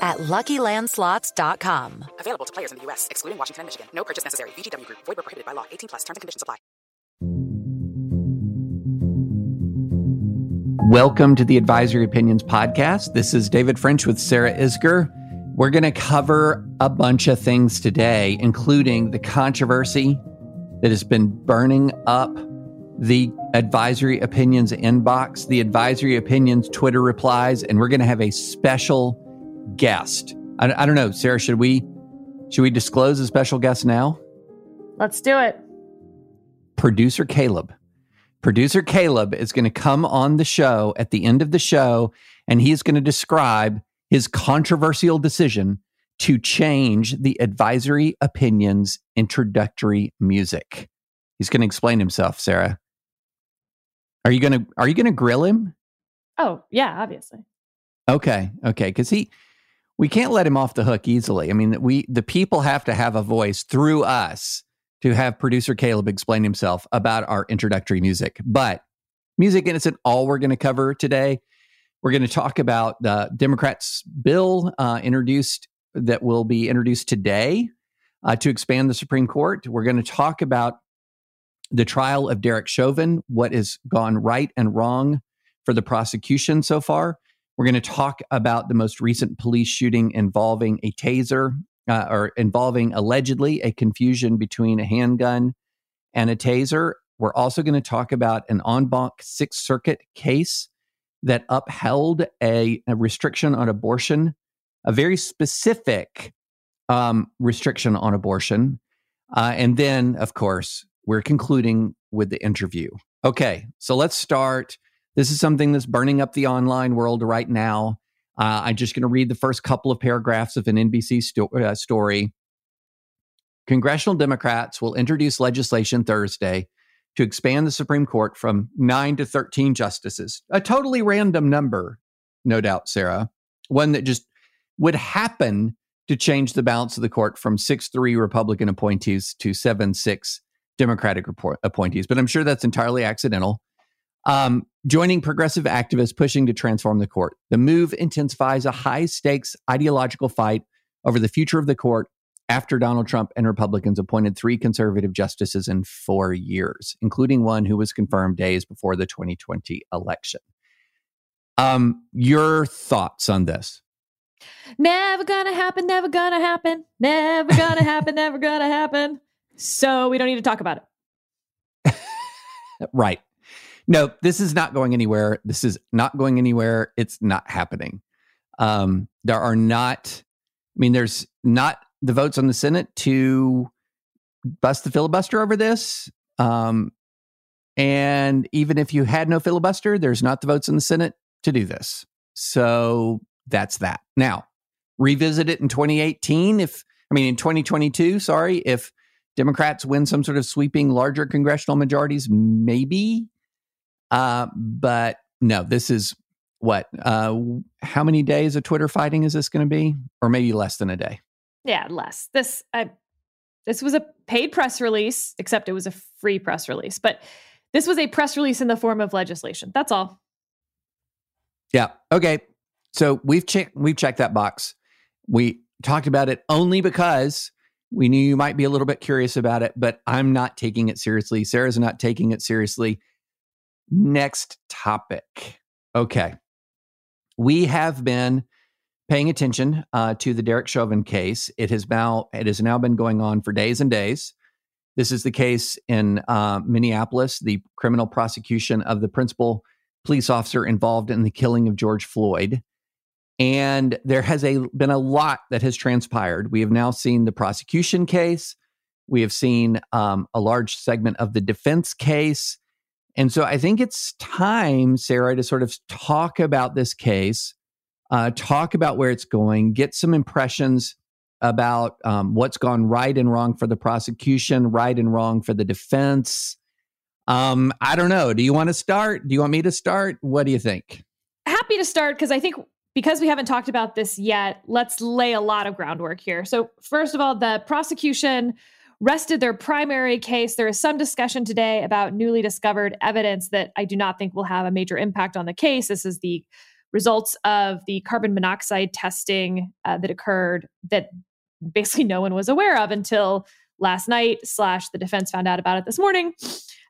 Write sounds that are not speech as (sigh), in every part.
at LuckyLandSlots.com. Available to players in the U.S., excluding Washington and Michigan. No purchase necessary. VGW Group. Void where prohibited by law. 18 plus. Terms and conditions apply. Welcome to the Advisory Opinions Podcast. This is David French with Sarah Isgur. We're going to cover a bunch of things today, including the controversy that has been burning up the Advisory Opinions inbox, the Advisory Opinions Twitter replies, and we're going to have a special guest. I, I don't know, Sarah. Should we should we disclose a special guest now? Let's do it. Producer Caleb. Producer Caleb is going to come on the show at the end of the show, and he's going to describe his controversial decision to change the advisory opinions introductory music. He's going to explain himself, Sarah. Are you going to are you going to grill him? Oh, yeah, obviously. Okay. Okay, cuz he we can't let him off the hook easily. I mean, we the people have to have a voice through us to have producer Caleb explain himself about our introductory music. But music isn't all we're going to cover today. We're going to talk about the Democrats' bill uh, introduced that will be introduced today uh, to expand the Supreme Court. We're going to talk about the trial of Derek Chauvin, what has gone right and wrong for the prosecution so far. We're going to talk about the most recent police shooting involving a taser uh, or involving allegedly a confusion between a handgun and a taser. We're also going to talk about an en banc Sixth Circuit case that upheld a, a restriction on abortion, a very specific um, restriction on abortion. Uh, and then, of course, we're concluding with the interview. Okay, so let's start this is something that's burning up the online world right now. Uh, I'm just going to read the first couple of paragraphs of an NBC sto- uh, story. Congressional Democrats will introduce legislation Thursday to expand the Supreme Court from nine to 13 justices. A totally random number, no doubt, Sarah. One that just would happen to change the balance of the court from 6 3 Republican appointees to 7 6 Democratic appointees. But I'm sure that's entirely accidental. Um, joining progressive activists pushing to transform the court. The move intensifies a high stakes ideological fight over the future of the court after Donald Trump and Republicans appointed three conservative justices in four years, including one who was confirmed days before the 2020 election. Um, your thoughts on this? Never gonna happen, never gonna happen, never gonna happen, never gonna happen. So we don't need to talk about it. (laughs) right no, this is not going anywhere. This is not going anywhere. It's not happening. Um, there are not, I mean, there's not the votes on the Senate to bust the filibuster over this. Um, and even if you had no filibuster, there's not the votes in the Senate to do this. So that's that. Now, revisit it in 2018 if, I mean, in 2022, sorry, if Democrats win some sort of sweeping larger congressional majorities, maybe uh, but no, this is what? Uh, how many days of Twitter fighting is this going to be? Or maybe less than a day? Yeah, less. This I, this was a paid press release, except it was a free press release. But this was a press release in the form of legislation. That's all. Yeah. Okay. So we've checked we've checked that box. We talked about it only because we knew you might be a little bit curious about it, but I'm not taking it seriously. Sarah's not taking it seriously. Next topic. Okay. We have been paying attention uh, to the Derek Chauvin case. It has now it has now been going on for days and days. This is the case in uh, Minneapolis, the criminal prosecution of the principal police officer involved in the killing of George Floyd. And there has a, been a lot that has transpired. We have now seen the prosecution case. We have seen um, a large segment of the defense case. And so I think it's time, Sarah, to sort of talk about this case, uh, talk about where it's going, get some impressions about um, what's gone right and wrong for the prosecution, right and wrong for the defense. Um, I don't know. Do you want to start? Do you want me to start? What do you think? Happy to start because I think because we haven't talked about this yet, let's lay a lot of groundwork here. So, first of all, the prosecution rested their primary case. There is some discussion today about newly discovered evidence that I do not think will have a major impact on the case. This is the results of the carbon monoxide testing uh, that occurred that basically no one was aware of until last night slash the defense found out about it this morning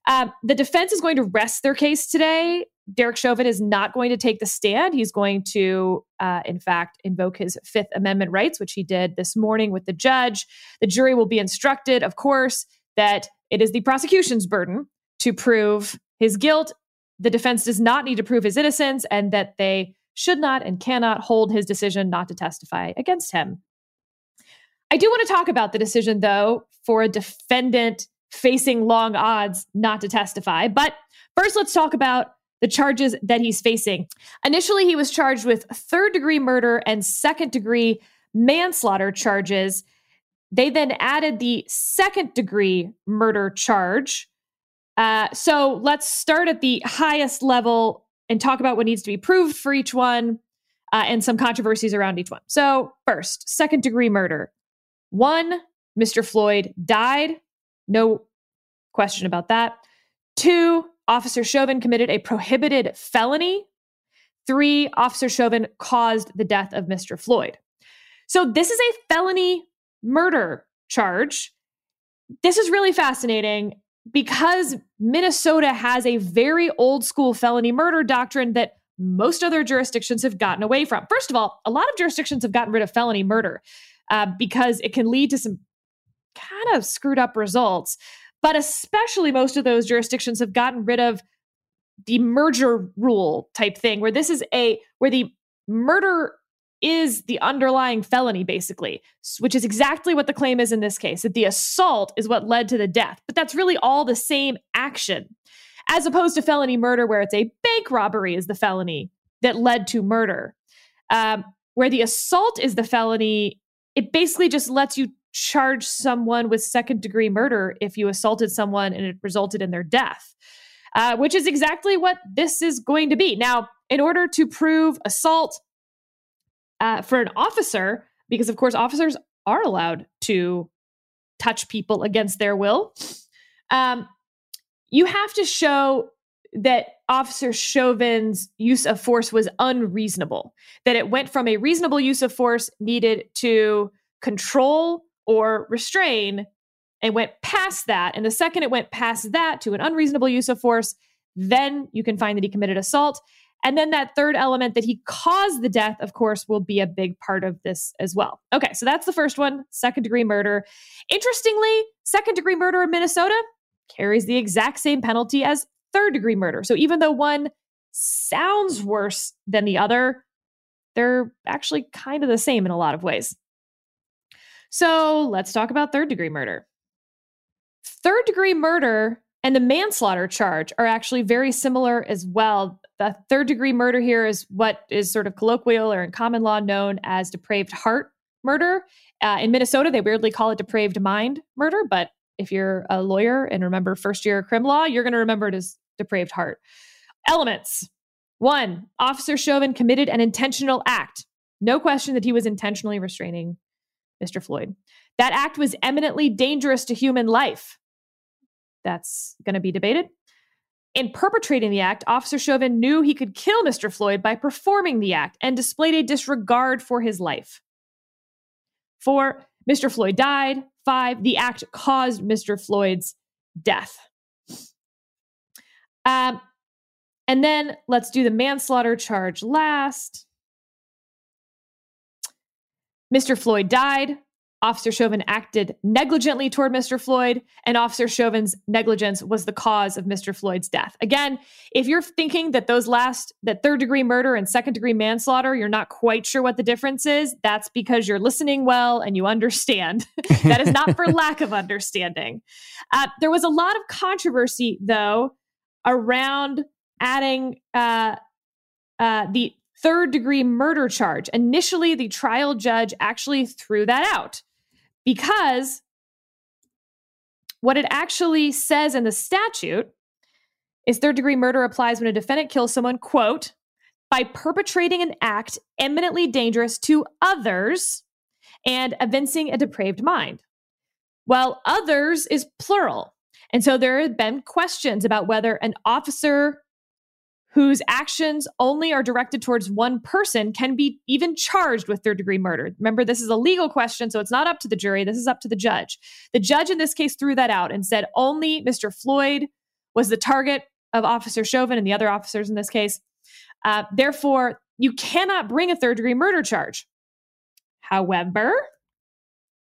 um, the defense is going to rest their case today derek chauvin is not going to take the stand he's going to uh, in fact invoke his fifth amendment rights which he did this morning with the judge the jury will be instructed of course that it is the prosecution's burden to prove his guilt the defense does not need to prove his innocence and that they should not and cannot hold his decision not to testify against him. I do want to talk about the decision, though, for a defendant facing long odds not to testify. But first, let's talk about the charges that he's facing. Initially, he was charged with third degree murder and second degree manslaughter charges. They then added the second degree murder charge uh, so let's start at the highest level and talk about what needs to be proved for each one uh, and some controversies around each one. So, first, second degree murder. One, Mr. Floyd died. No question about that. Two, Officer Chauvin committed a prohibited felony. Three, Officer Chauvin caused the death of Mr. Floyd. So, this is a felony murder charge. This is really fascinating because Minnesota has a very old school felony murder doctrine that most other jurisdictions have gotten away from. First of all, a lot of jurisdictions have gotten rid of felony murder uh, because it can lead to some kind of screwed up results. But especially most of those jurisdictions have gotten rid of the merger rule type thing, where this is a where the murder is the underlying felony, basically, which is exactly what the claim is in this case that the assault is what led to the death. But that's really all the same action, as opposed to felony murder, where it's a bank robbery is the felony that led to murder. Um, where the assault is the felony, it basically just lets you charge someone with second degree murder if you assaulted someone and it resulted in their death, uh, which is exactly what this is going to be. Now, in order to prove assault, uh, for an officer, because of course officers are allowed to touch people against their will, um, you have to show that Officer Chauvin's use of force was unreasonable, that it went from a reasonable use of force needed to control or restrain and went past that. And the second it went past that to an unreasonable use of force, then you can find that he committed assault. And then that third element that he caused the death, of course, will be a big part of this as well. Okay, so that's the first one second degree murder. Interestingly, second degree murder in Minnesota carries the exact same penalty as third degree murder. So even though one sounds worse than the other, they're actually kind of the same in a lot of ways. So let's talk about third degree murder. Third degree murder and the manslaughter charge are actually very similar as well. The third degree murder here is what is sort of colloquial or in common law known as depraved heart murder. Uh, in Minnesota, they weirdly call it depraved mind murder, but if you're a lawyer and remember first year crim law, you're going to remember it as depraved heart. Elements one, Officer Chauvin committed an intentional act. No question that he was intentionally restraining Mr. Floyd. That act was eminently dangerous to human life. That's going to be debated. In perpetrating the act, Officer Chauvin knew he could kill Mr. Floyd by performing the act and displayed a disregard for his life. Four, Mr. Floyd died. Five, the act caused Mr. Floyd's death. Um, and then let's do the manslaughter charge last. Mr. Floyd died. Officer Chauvin acted negligently toward Mr. Floyd, and Officer Chauvin's negligence was the cause of Mr. Floyd's death. Again, if you're thinking that those last, that third degree murder and second degree manslaughter, you're not quite sure what the difference is, that's because you're listening well and you understand. (laughs) that is not for (laughs) lack of understanding. Uh, there was a lot of controversy, though, around adding uh, uh, the third degree murder charge. Initially, the trial judge actually threw that out because what it actually says in the statute is third degree murder applies when a defendant kills someone, quote, by perpetrating an act eminently dangerous to others and evincing a depraved mind. Well, others is plural. And so there have been questions about whether an officer whose actions only are directed towards one person can be even charged with third degree murder. Remember, this is a legal question, so it's not up to the jury. This is up to the judge. The judge in this case threw that out and said only Mr. Floyd was the target of Officer Chauvin and the other officers in this case. Uh, therefore, you cannot bring a third degree murder charge. However,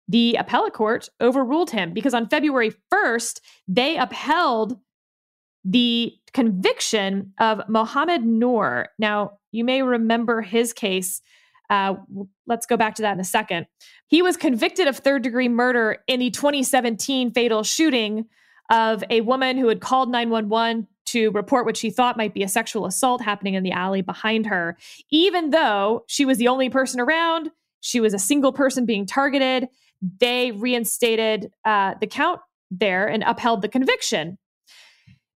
the appellate court overruled him because on February 1st, they upheld the conviction of Mohamed Noor. Now, you may remember his case. Uh, let's go back to that in a second. He was convicted of third degree murder in the 2017 fatal shooting of a woman who had called 911 to report what she thought might be a sexual assault happening in the alley behind her, even though she was the only person around. She was a single person being targeted. They reinstated uh, the count there and upheld the conviction.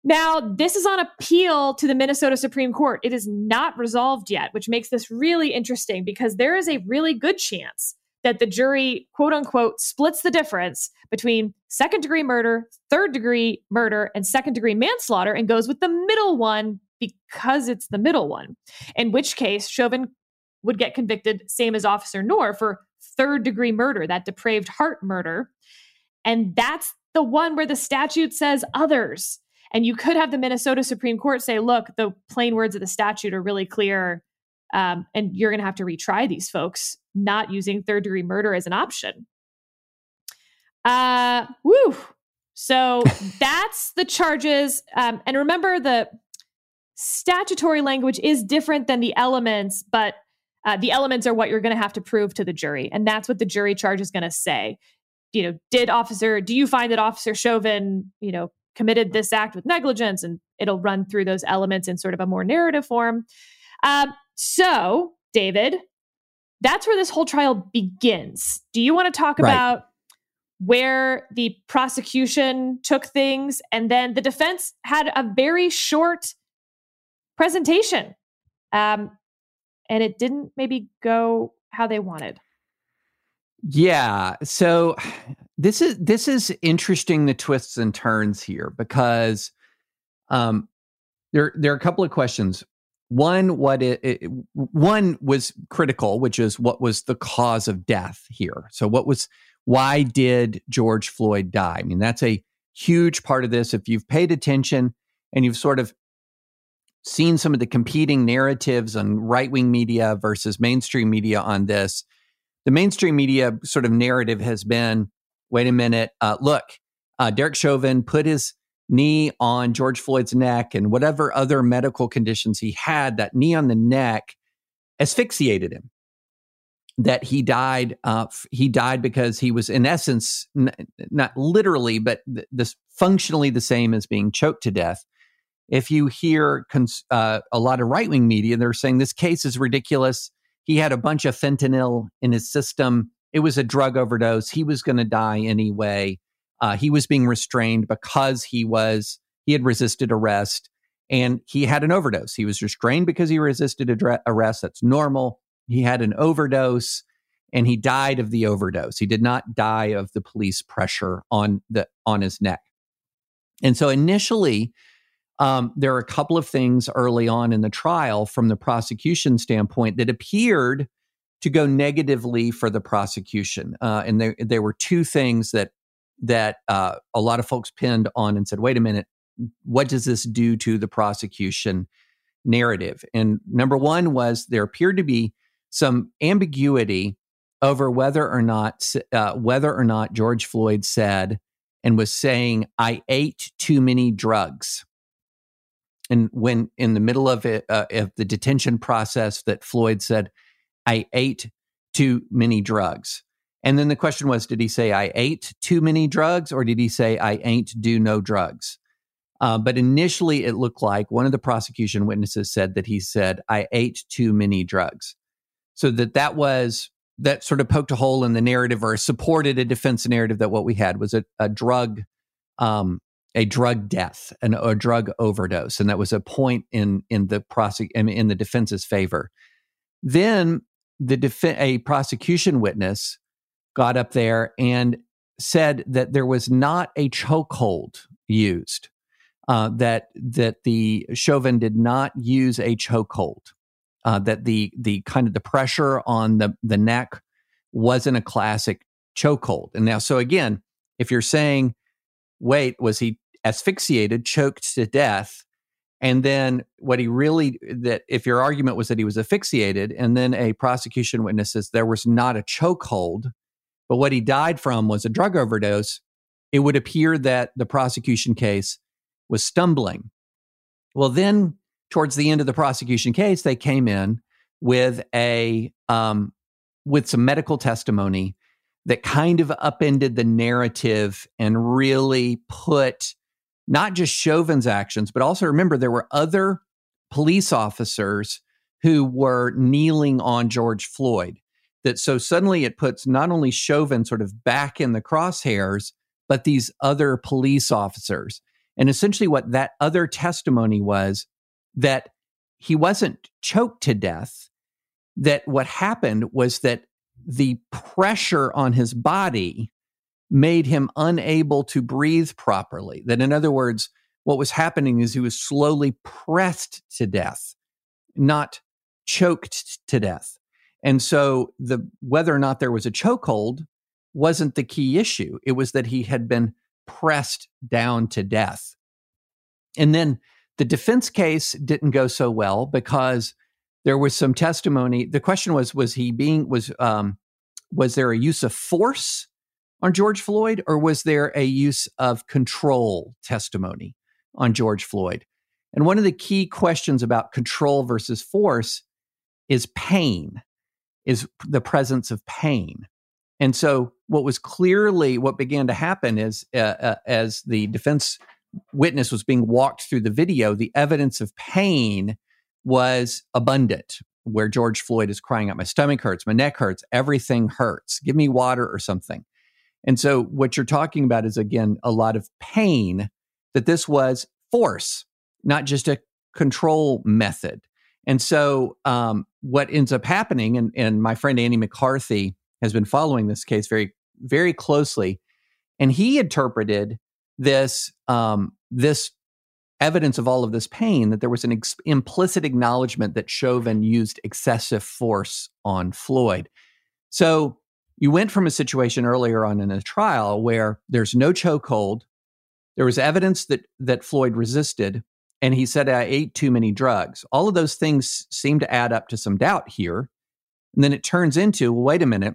Now, this is on appeal to the Minnesota Supreme Court. It is not resolved yet, which makes this really interesting because there is a really good chance that the jury, quote unquote, splits the difference between second degree murder, third degree murder, and second degree manslaughter and goes with the middle one because it's the middle one. In which case, Chauvin would get convicted, same as Officer Noor, for third degree murder, that depraved heart murder. And that's the one where the statute says others. And you could have the Minnesota Supreme Court say, look, the plain words of the statute are really clear. Um, and you're going to have to retry these folks not using third degree murder as an option. Uh, woo. So (laughs) that's the charges. Um, and remember, the statutory language is different than the elements, but uh, the elements are what you're going to have to prove to the jury. And that's what the jury charge is going to say. You know, did officer, do you find that Officer Chauvin, you know, committed this act with negligence? And it'll run through those elements in sort of a more narrative form. Um, so, David, that's where this whole trial begins. Do you want to talk right. about where the prosecution took things and then the defense had a very short presentation um, and it didn't maybe go how they wanted yeah so this is this is interesting the twists and turns here because um there there are a couple of questions one, what it, it, one was critical, which is what was the cause of death here. So, what was why did George Floyd die? I mean, that's a huge part of this. If you've paid attention and you've sort of seen some of the competing narratives on right wing media versus mainstream media on this, the mainstream media sort of narrative has been wait a minute, uh, look, uh, Derek Chauvin put his knee on George Floyd's neck and whatever other medical conditions he had, that knee on the neck asphyxiated him. That he died, uh, he died because he was, in essence, n- not literally, but th- this functionally the same as being choked to death. If you hear cons- uh, a lot of right wing media, they're saying this case is ridiculous. He had a bunch of fentanyl in his system. It was a drug overdose. He was going to die anyway. Uh, he was being restrained because he was he had resisted arrest and he had an overdose. He was restrained because he resisted adre- arrest. That's normal. He had an overdose and he died of the overdose. He did not die of the police pressure on the on his neck. And so initially, um, there are a couple of things early on in the trial from the prosecution standpoint that appeared to go negatively for the prosecution. Uh, and there, there were two things that that uh, a lot of folks pinned on and said, wait a minute, what does this do to the prosecution narrative? And number one was there appeared to be some ambiguity over whether or not uh, whether or not George Floyd said and was saying, "I ate too many drugs." And when in the middle of it, uh, of the detention process, that Floyd said, "I ate too many drugs." And then the question was, did he say I ate too many drugs or did he say I ain't do no drugs? Uh, but initially, it looked like one of the prosecution witnesses said that he said, I ate too many drugs. So that that was that sort of poked a hole in the narrative or supported a defense narrative that what we had was a, a drug um, a drug death and a drug overdose and that was a point in in the prosec- in the defense's favor then the def- a prosecution witness got up there and said that there was not a chokehold used uh, that that the Chauvin did not use a chokehold uh, that the the kind of the pressure on the the neck wasn't a classic chokehold. And now, so again, if you're saying, wait, was he asphyxiated, choked to death? And then what he really that if your argument was that he was asphyxiated, and then a prosecution witness says there was not a chokehold, but what he died from was a drug overdose, it would appear that the prosecution case was stumbling. Well, then towards the end of the prosecution case, they came in with a um, with some medical testimony that kind of upended the narrative and really put not just Chauvin's actions, but also remember there were other police officers who were kneeling on George Floyd. That so suddenly it puts not only Chauvin sort of back in the crosshairs, but these other police officers. And essentially, what that other testimony was that he wasn't choked to death, that what happened was that the pressure on his body made him unable to breathe properly. That, in other words, what was happening is he was slowly pressed to death, not choked to death. And so, the whether or not there was a chokehold wasn't the key issue. It was that he had been pressed down to death. And then the defense case didn't go so well because there was some testimony. The question was: Was he being was um, was there a use of force on George Floyd, or was there a use of control testimony on George Floyd? And one of the key questions about control versus force is pain, is the presence of pain. And so, what was clearly what began to happen is, uh, uh, as the defense witness was being walked through the video, the evidence of pain was abundant. Where George Floyd is crying out, My stomach hurts, my neck hurts, everything hurts. Give me water or something. And so, what you're talking about is again a lot of pain that this was force, not just a control method. And so, um, what ends up happening, and, and my friend Andy McCarthy has been following this case very, very closely, and he interpreted this um, this evidence of all of this pain that there was an ex- implicit acknowledgement that Chauvin used excessive force on Floyd. So you went from a situation earlier on in a trial where there's no chokehold, there was evidence that that Floyd resisted, and he said I ate too many drugs. All of those things seem to add up to some doubt here. And then it turns into, well, wait a minute,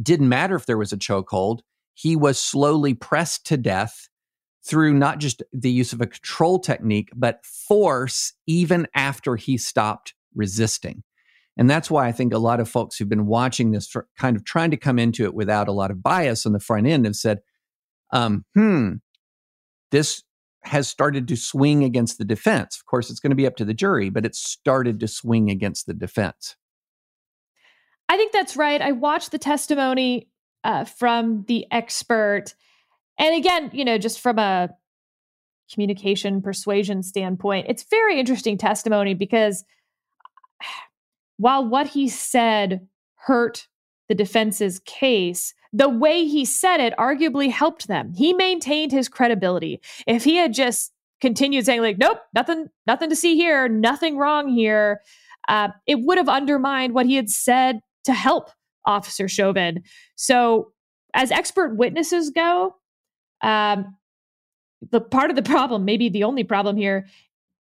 didn't matter if there was a chokehold he was slowly pressed to death through not just the use of a control technique, but force even after he stopped resisting. And that's why I think a lot of folks who've been watching this for kind of trying to come into it without a lot of bias on the front end have said, um, hmm, this has started to swing against the defense. Of course, it's going to be up to the jury, but it's started to swing against the defense. I think that's right. I watched the testimony uh, from the expert. And again, you know, just from a communication persuasion standpoint, it's very interesting testimony because while what he said hurt the defense's case, the way he said it arguably helped them. He maintained his credibility. If he had just continued saying like, "Nope, nothing, nothing to see here, nothing wrong here," uh, it would have undermined what he had said to help Officer Chauvin. So, as expert witnesses go, um, the part of the problem, maybe the only problem here,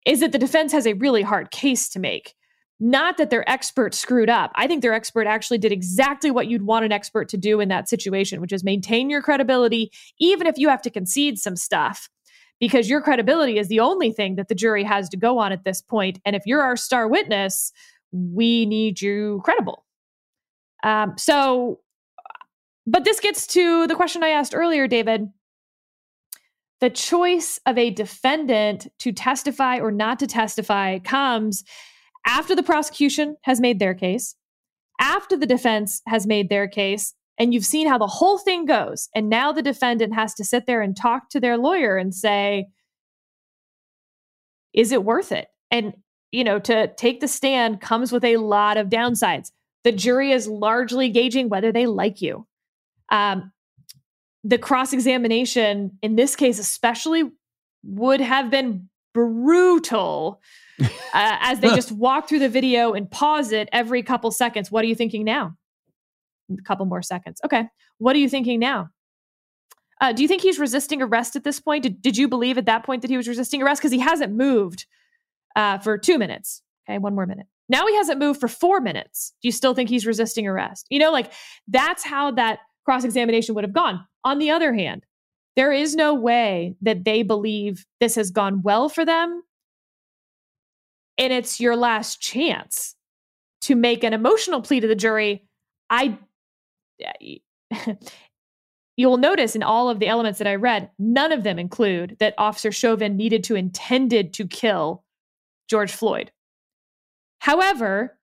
is that the defense has a really hard case to make. Not that their expert screwed up. I think their expert actually did exactly what you'd want an expert to do in that situation, which is maintain your credibility, even if you have to concede some stuff, because your credibility is the only thing that the jury has to go on at this point. And if you're our star witness, we need you credible. Um, so, but this gets to the question I asked earlier, David. the choice of a defendant to testify or not to testify comes after the prosecution has made their case, after the defense has made their case, and you've seen how the whole thing goes. And now the defendant has to sit there and talk to their lawyer and say, is it worth it? And, you know, to take the stand comes with a lot of downsides. The jury is largely gauging whether they like you. Um, the cross examination, in this case especially, would have been brutal (laughs) uh, as they just walk through the video and pause it every couple seconds. What are you thinking now? A couple more seconds. Okay. What are you thinking now? Uh, do you think he's resisting arrest at this point? Did, did you believe at that point that he was resisting arrest? Because he hasn't moved uh, for two minutes. Okay, one more minute. Now he hasn't moved for four minutes. Do you still think he's resisting arrest? You know, like that's how that cross examination would have gone. On the other hand, there is no way that they believe this has gone well for them. And it's your last chance to make an emotional plea to the jury. I, (laughs) you'll notice in all of the elements that I read, none of them include that Officer Chauvin needed to intended to kill George Floyd. However,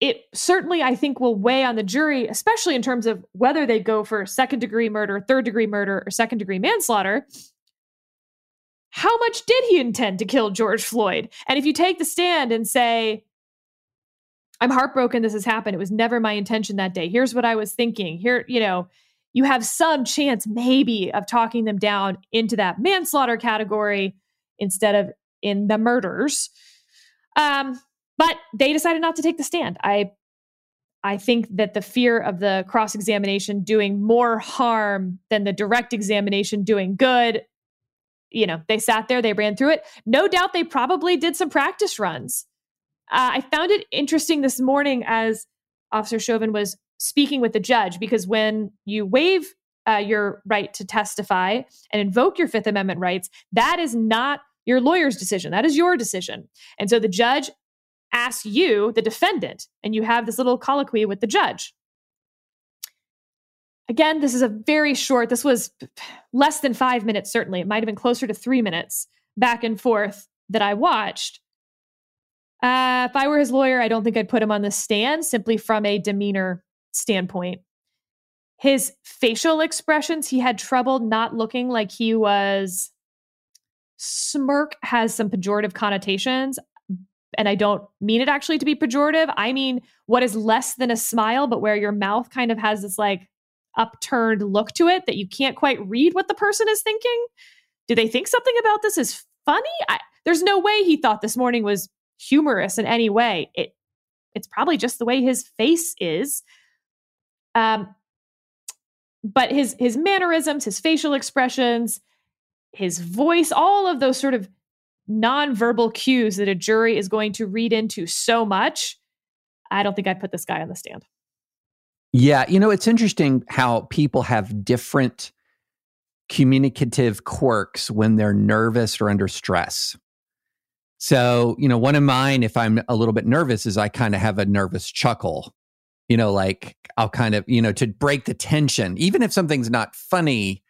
it certainly, I think, will weigh on the jury, especially in terms of whether they go for second degree murder, third degree murder, or second degree manslaughter. How much did he intend to kill George Floyd? And if you take the stand and say, I'm heartbroken this has happened. It was never my intention that day. Here's what I was thinking. Here, you know, you have some chance maybe of talking them down into that manslaughter category instead of in the murders. Um, but they decided not to take the stand. I I think that the fear of the cross examination doing more harm than the direct examination doing good, you know, they sat there, they ran through it. No doubt they probably did some practice runs. Uh, I found it interesting this morning as Officer Chauvin was speaking with the judge because when you waive uh, your right to testify and invoke your Fifth Amendment rights, that is not your lawyer's decision. That is your decision. And so the judge asks you, the defendant, and you have this little colloquy with the judge. Again, this is a very short, this was less than five minutes, certainly. It might have been closer to three minutes back and forth that I watched. Uh, if I were his lawyer, I don't think I'd put him on the stand simply from a demeanor standpoint. His facial expressions, he had trouble not looking like he was. Smirk has some pejorative connotations and I don't mean it actually to be pejorative. I mean what is less than a smile, but where your mouth kind of has this like upturned look to it that you can't quite read what the person is thinking. Do they think something about this is funny? I, there's no way he thought this morning was humorous in any way. It it's probably just the way his face is. Um, but his his mannerisms, his facial expressions, his voice, all of those sort of nonverbal cues that a jury is going to read into so much, I don't think I'd put this guy on the stand. Yeah, you know, it's interesting how people have different communicative quirks when they're nervous or under stress. So, you know, one of mine, if I'm a little bit nervous, is I kind of have a nervous chuckle. You know, like I'll kind of, you know, to break the tension, even if something's not funny.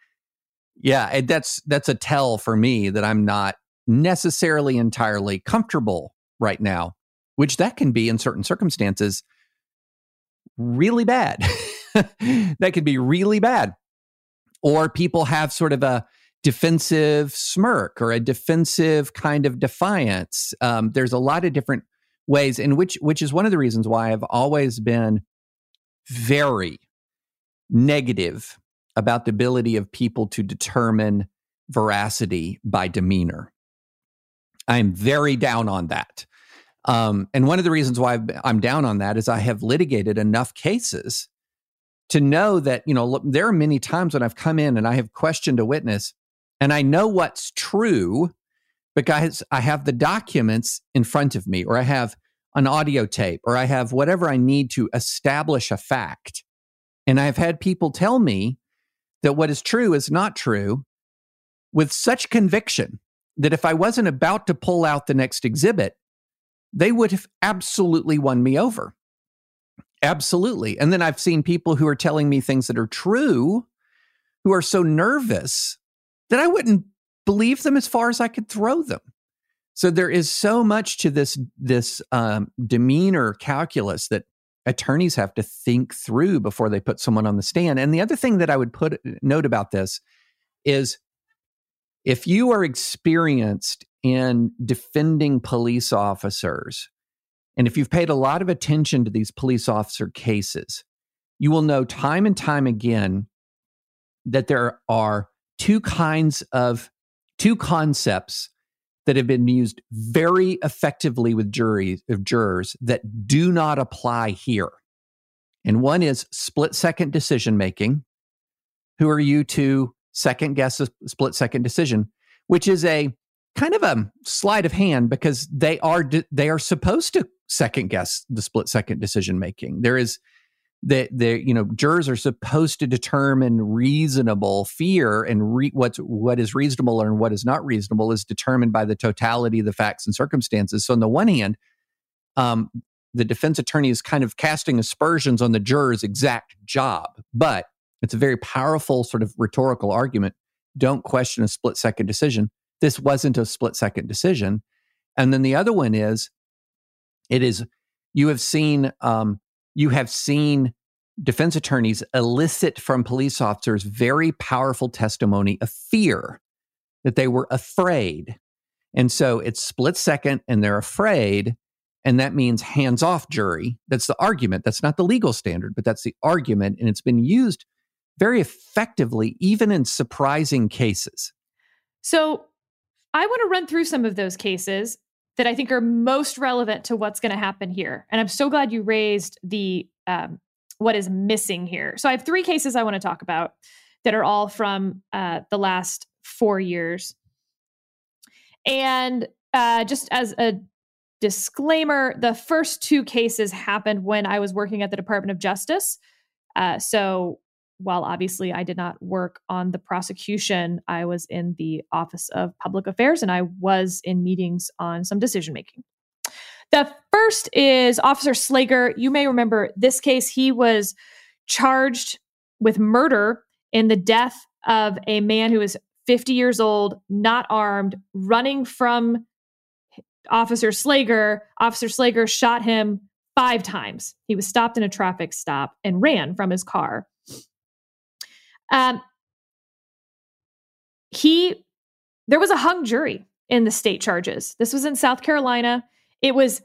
Yeah, that's that's a tell for me that I'm not necessarily entirely comfortable right now, which that can be in certain circumstances really bad. (laughs) that could be really bad. Or people have sort of a defensive smirk or a defensive kind of defiance. Um, there's a lot of different ways in which which is one of the reasons why I've always been very negative about the ability of people to determine veracity by demeanor. I'm very down on that. Um, and one of the reasons why I'm down on that is I have litigated enough cases to know that, you know, there are many times when I've come in and I have questioned a witness and I know what's true because I have the documents in front of me, or I have an audio tape, or I have whatever I need to establish a fact. And I've had people tell me that what is true is not true with such conviction that if I wasn't about to pull out the next exhibit, they would have absolutely won me over. Absolutely. And then I've seen people who are telling me things that are true who are so nervous that I wouldn't believe them as far as I could throw them. So there is so much to this this um, demeanor calculus that attorneys have to think through before they put someone on the stand. And the other thing that I would put note about this is if you are experienced in defending police officers, and if you've paid a lot of attention to these police officer cases, you will know time and time again that there are two kinds of two concepts that have been used very effectively with juries of jurors that do not apply here. And one is split second decision making. Who are you to second guess a split second decision, which is a kind of a sleight of hand because they are they are supposed to second guess the split second decision making. There is that the you know jurors are supposed to determine reasonable fear and re- what's what is reasonable and what is not reasonable is determined by the totality of the facts and circumstances. So on the one hand um, the defense attorney is kind of casting aspersions on the juror's exact job but it's a very powerful sort of rhetorical argument. Don't question a split second decision this wasn't a split second decision and then the other one is it is you have seen um, you have seen defense attorneys elicit from police officers very powerful testimony of fear that they were afraid. And so it's split second and they're afraid. And that means hands off jury. That's the argument. That's not the legal standard, but that's the argument. And it's been used very effectively, even in surprising cases. So I want to run through some of those cases that I think are most relevant to what's going to happen here. And I'm so glad you raised the um, what is missing here. So I have three cases I want to talk about that are all from uh, the last four years. And uh, just as a disclaimer, the first two cases happened when I was working at the Department of Justice. Uh, so while obviously I did not work on the prosecution, I was in the Office of Public Affairs and I was in meetings on some decision making. The first is Officer Slager. You may remember this case. He was charged with murder in the death of a man who was 50 years old, not armed, running from Officer Slager. Officer Slager shot him five times. He was stopped in a traffic stop and ran from his car. Um, he, there was a hung jury in the state charges. This was in South Carolina. It was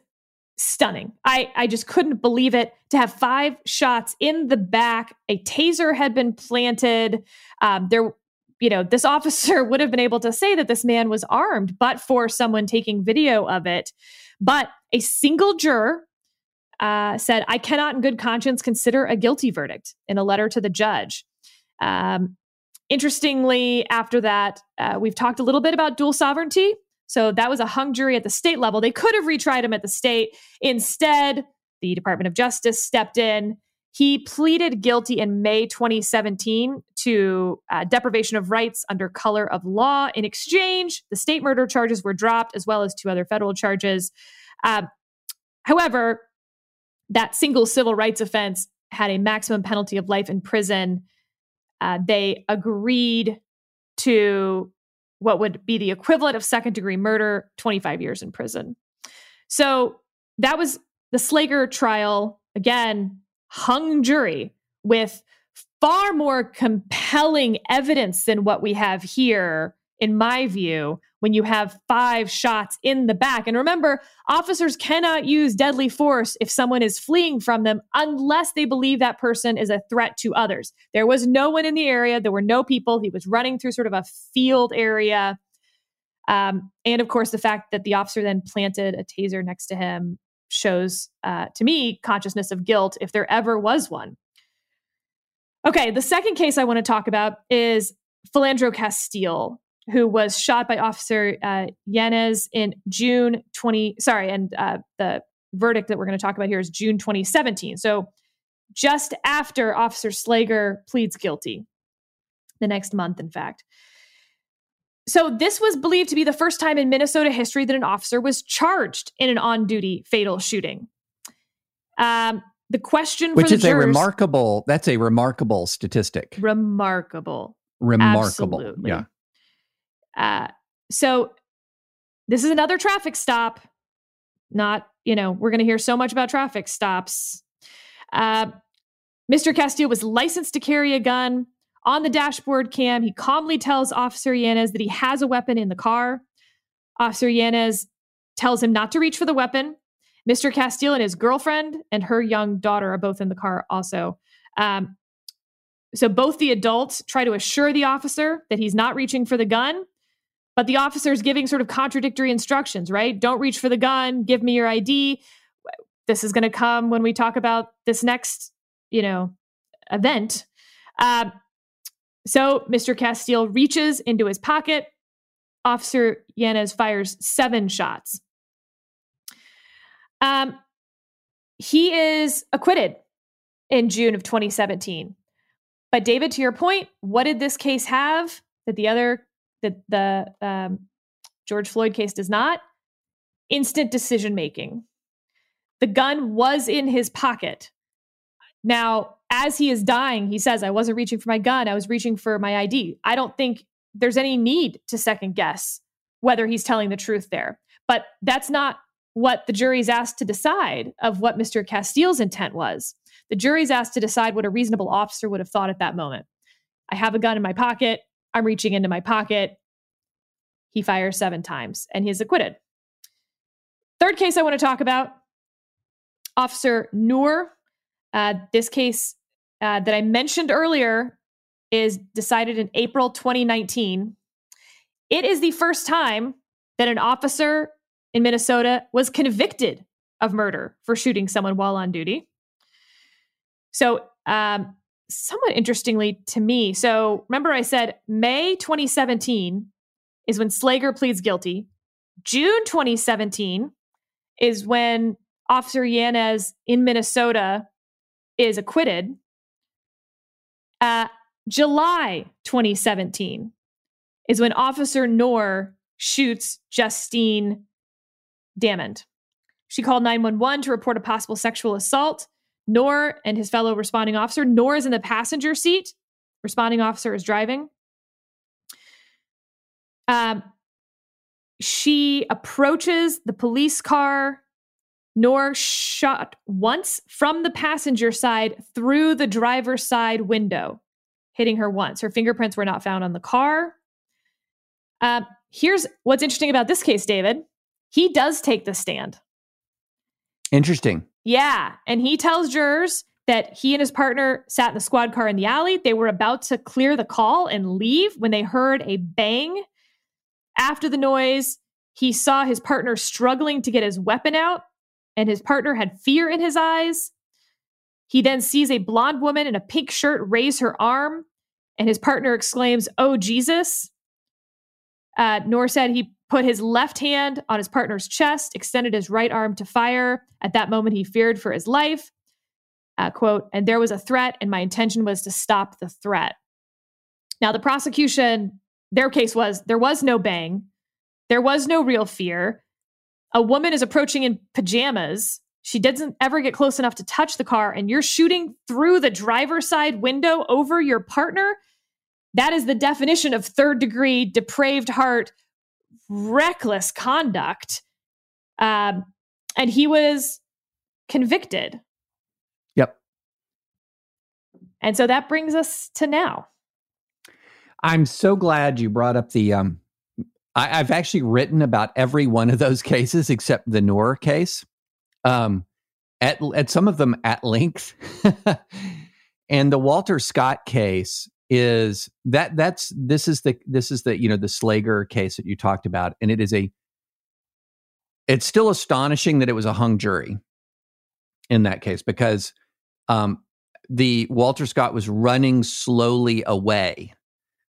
stunning. I, I just couldn't believe it to have five shots in the back. A taser had been planted. Um, there, you know, this (laughs) officer would have been able to say that this man was armed, but for someone taking video of it. But a single juror uh, said, I cannot in good conscience consider a guilty verdict in a letter to the judge. Um, interestingly, after that, uh, we've talked a little bit about dual sovereignty. So that was a hung jury at the state level. They could have retried him at the state. Instead, the Department of Justice stepped in. He pleaded guilty in May 2017 to uh, deprivation of rights under color of law. In exchange, the state murder charges were dropped, as well as two other federal charges. Uh, however, that single civil rights offense had a maximum penalty of life in prison uh, they agreed to what would be the equivalent of second degree murder 25 years in prison. So that was the Slager trial. Again, hung jury with far more compelling evidence than what we have here, in my view, when you have five shots in the back. And remember, officers cannot use deadly force if someone is fleeing from them unless they believe that person is a threat to others. There was no one in the area, there were no people. He was running through sort of a field area. Um, and of course, the fact that the officer then planted a taser next to him shows uh, to me consciousness of guilt if there ever was one. Okay, the second case I want to talk about is Philando Castile who was shot by Officer uh, Yanez in June 20. Sorry, and uh, the verdict that we're going to talk about here is June 2017. So just after Officer Slager pleads guilty, the next month, in fact. So this was believed to be the first time in Minnesota history that an officer was charged in an on-duty fatal shooting. Um, the question, for which is jurors, a remarkable, that's a remarkable statistic. Remarkable. Remarkable. Absolutely. Yeah. Uh, so this is another traffic stop. Not, you know, we're going to hear so much about traffic stops. Uh, Mr. Castillo was licensed to carry a gun. On the dashboard cam, he calmly tells Officer Yanez that he has a weapon in the car. Officer Yanez tells him not to reach for the weapon. Mr. Castile and his girlfriend and her young daughter are both in the car also. Um, so both the adults try to assure the officer that he's not reaching for the gun, but the officer is giving sort of contradictory instructions, right? Don't reach for the gun, give me your ID. This is going to come when we talk about this next, you know, event. Uh, so Mr. Castile reaches into his pocket. Officer Yanez fires seven shots. Um, he is acquitted in June of 2017. But David, to your point, what did this case have that the other that the um, George Floyd case does not? Instant decision making. The gun was in his pocket. Now, as he is dying, he says, I wasn't reaching for my gun, I was reaching for my ID. I don't think there's any need to second guess whether he's telling the truth there. But that's not what the jury's asked to decide of what Mr. Castile's intent was. The jury's asked to decide what a reasonable officer would have thought at that moment. I have a gun in my pocket. I'm reaching into my pocket. He fires seven times and he's acquitted. Third case I want to talk about Officer Noor. Uh, this case uh, that I mentioned earlier is decided in April 2019. It is the first time that an officer in Minnesota was convicted of murder for shooting someone while on duty. So, um, somewhat interestingly to me, so remember I said May 2017 is when Slager pleads guilty. June 2017 is when Officer Yanez in Minnesota is acquitted. Uh, July 2017 is when Officer Noor shoots Justine Damond. She called 911 to report a possible sexual assault. Noor and his fellow responding officer, Noor is in the passenger seat. Responding officer is driving. Um, she approaches the police car. Noor shot once from the passenger side through the driver's side window, hitting her once. Her fingerprints were not found on the car. Uh, here's what's interesting about this case, David. He does take the stand. Interesting. Yeah. And he tells jurors that he and his partner sat in the squad car in the alley. They were about to clear the call and leave when they heard a bang. After the noise, he saw his partner struggling to get his weapon out, and his partner had fear in his eyes. He then sees a blonde woman in a pink shirt raise her arm, and his partner exclaims, Oh, Jesus. Uh, Noor said he put his left hand on his partner's chest, extended his right arm to fire. At that moment, he feared for his life. Uh, quote, and there was a threat, and my intention was to stop the threat. Now, the prosecution, their case was there was no bang, there was no real fear. A woman is approaching in pajamas. She doesn't ever get close enough to touch the car, and you're shooting through the driver's side window over your partner. That is the definition of third degree depraved heart reckless conduct. Um, and he was convicted. Yep. And so that brings us to now. I'm so glad you brought up the. Um, I, have actually written about every one of those (laughs) cases except the Noor case. Um, at at some of them at length, (laughs) and the Walter Scott case is that that's this is the this is the you know the Slager case that you talked about, and it is a it's still astonishing that it was a hung jury in that case because um, the Walter Scott was running slowly away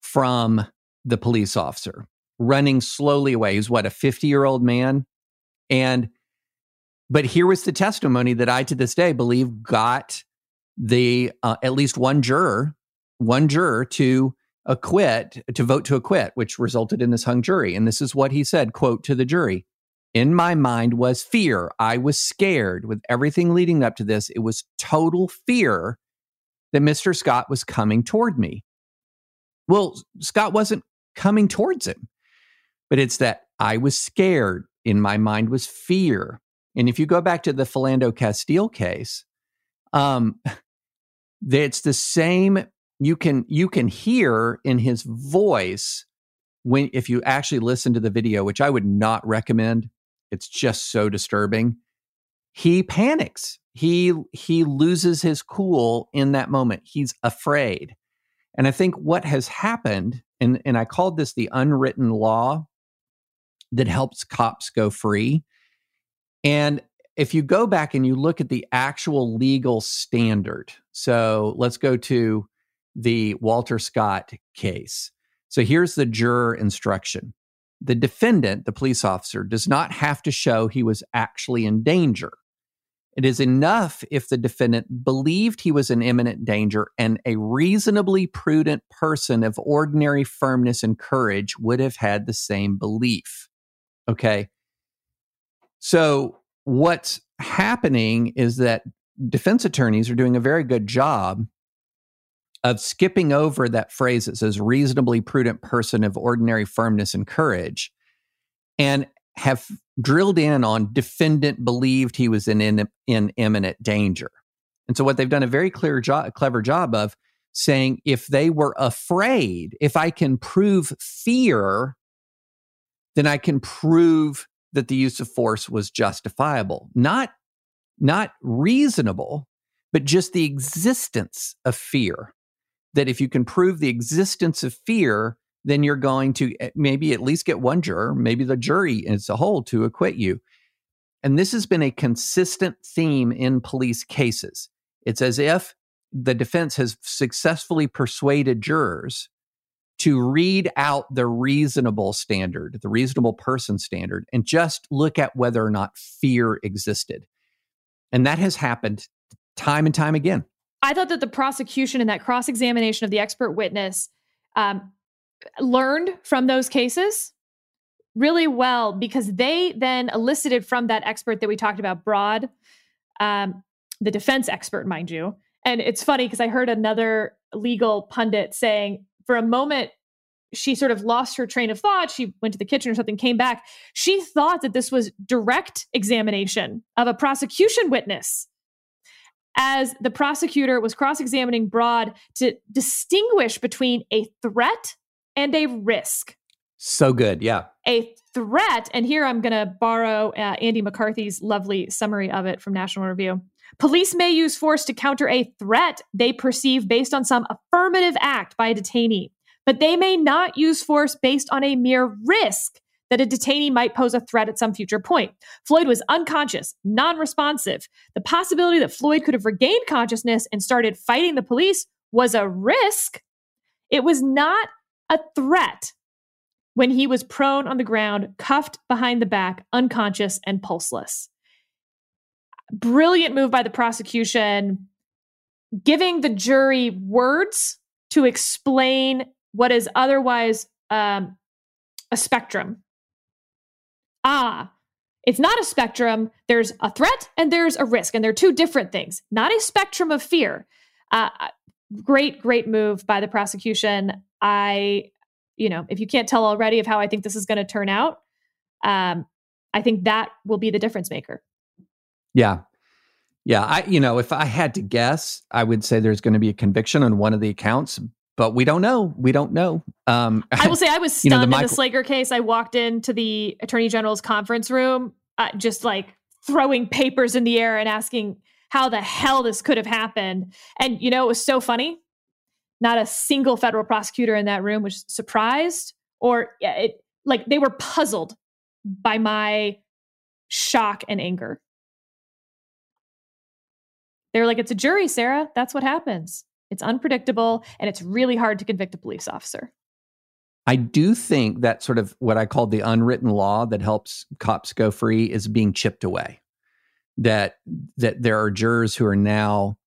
from the police officer, running slowly away. He's what a fifty year old man, and but here was the testimony that I to this day believe got the uh, at least one juror one juror to acquit, to vote to acquit, which resulted in this hung jury. And this is what he said, quote, to the jury. In my mind was fear. I was scared with everything leading up to this. It was total fear that Mr. Scott was coming toward me. Well, Scott wasn't coming towards him. but it's that I was scared. In my mind was fear. And if you go back to the Philando Castile case, um, (laughs) it's the same. You can you can hear in his voice when if you actually listen to the video, which I would not recommend. It's just so disturbing. He panics. He he loses his cool in that moment. He's afraid. And I think what has happened, and, and I called this the unwritten law that helps cops go free. And if you go back and you look at the actual legal standard, so let's go to the Walter Scott case. So here's the juror instruction the defendant, the police officer, does not have to show he was actually in danger. It is enough if the defendant believed he was in imminent danger and a reasonably prudent person of ordinary firmness and courage would have had the same belief. Okay. So, what's happening is that defense attorneys are doing a very good job of skipping over that phrase that says reasonably prudent person of ordinary firmness and courage and have drilled in on defendant believed he was in, in, in imminent danger. And so what they've done a very clear job, clever job of saying if they were afraid, if I can prove fear, then I can prove that the use of force was justifiable. Not not reasonable, but just the existence of fear. That if you can prove the existence of fear, then you're going to eh, maybe at least get one juror, maybe the jury as a whole to acquit you. And this has been a consistent theme in police cases. It's as if the defense has successfully persuaded jurors to read out the reasonable standard, the reasonable person standard, and just look at whether or not fear existed. And that has happened time and time again. I thought that the prosecution and that cross examination of the expert witness um, learned from those cases really well because they then elicited from that expert that we talked about, Brodd, um, the defense expert, mind you. And it's funny because I heard another legal pundit saying for a moment, she sort of lost her train of thought. She went to the kitchen or something, came back. She thought that this was direct examination of a prosecution witness as the prosecutor was cross examining Brodd to distinguish between a threat and a risk. So good. Yeah. A threat, and here I'm going to borrow uh, Andy McCarthy's lovely summary of it from National Review. Police may use force to counter a threat they perceive based on some affirmative act by a detainee, but they may not use force based on a mere risk that a detainee might pose a threat at some future point. Floyd was unconscious, non responsive. The possibility that Floyd could have regained consciousness and started fighting the police was a risk. It was not a threat when he was prone on the ground, cuffed behind the back, unconscious, and pulseless. Brilliant move by the prosecution, giving the jury words to explain what is otherwise um, a spectrum. Ah, it's not a spectrum. There's a threat and there's a risk, and they're two different things, not a spectrum of fear. Uh, great, great move by the prosecution. I, you know, if you can't tell already of how I think this is going to turn out, um, I think that will be the difference maker. Yeah. Yeah. I, you know, if I had to guess, I would say there's going to be a conviction on one of the accounts, but we don't know. We don't know. Um, I will say I was stunned (laughs) you know, the Michael- in the Slager case. I walked into the attorney general's conference room, uh, just like throwing papers in the air and asking how the hell this could have happened. And, you know, it was so funny not a single federal prosecutor in that room was surprised or it, like they were puzzled by my shock and anger. They're like, it's a jury, Sarah. That's what happens. It's unpredictable and it's really hard to convict a police officer. I do think that sort of what I call the unwritten law that helps cops go free is being chipped away. That that there are jurors who are now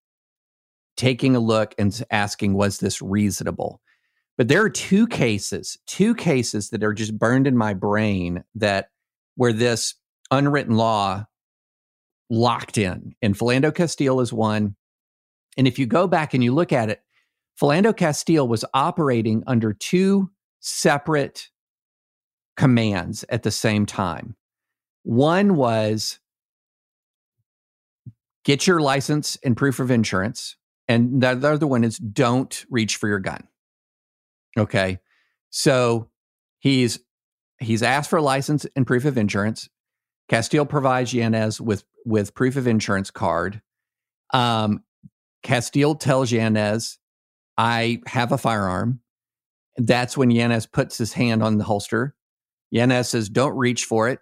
taking a look and asking, was this reasonable? But there are two cases, two cases that are just burned in my brain that where this unwritten law locked in. And Philando Castile is one. And if you go back and you look at it, Philando Castile was operating under two separate commands at the same time. One was get your license and proof of insurance. And the, the other one is don't reach for your gun. Okay. So he's he's asked for a license and proof of insurance. Castile provides Yanez with with proof of insurance card. Um, Castile tells Yanez, I have a firearm. That's when Yanez puts his hand on the holster. Yanez says, Don't reach for it.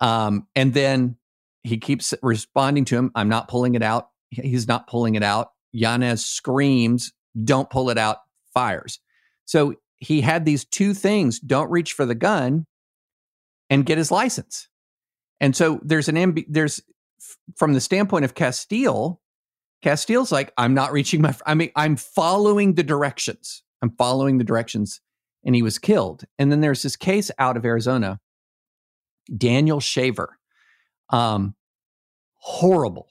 Um, and then he keeps responding to him, I'm not pulling it out. He's not pulling it out. Yanez screams, Don't pull it out, fires. So he had these two things don't reach for the gun and get his license. And so there's an amb- there's from the standpoint of Castile, Castile's like, I'm not reaching my, I mean, I'm following the directions. I'm following the directions. And he was killed. And then there's this case out of Arizona, Daniel Shaver. Um, horrible,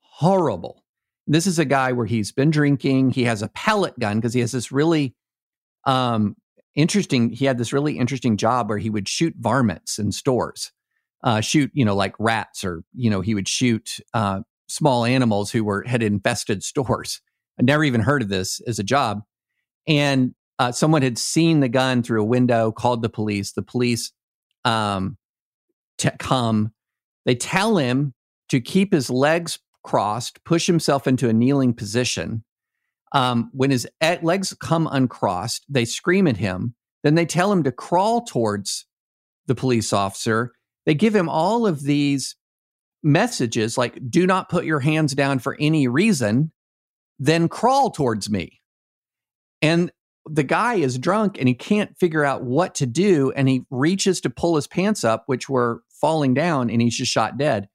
horrible. This is a guy where he's been drinking. He has a pellet gun because he has this really um, interesting. He had this really interesting job where he would shoot varmints in stores, uh, shoot, you know, like rats or, you know, he would shoot uh, small animals who were had infested stores. I never even heard of this as a job. And uh, someone had seen the gun through a window, called the police. The police um, t- come. They tell him to keep his legs crossed, push himself into a kneeling position. Um, when his legs come uncrossed, they scream at him. Then they tell him to crawl towards the police officer. They give him all of these messages like, do not put your hands down for any reason, then crawl towards me. And the guy is drunk and he can't figure out what to do. And he reaches to pull his pants up, which were falling down, and he's just shot dead.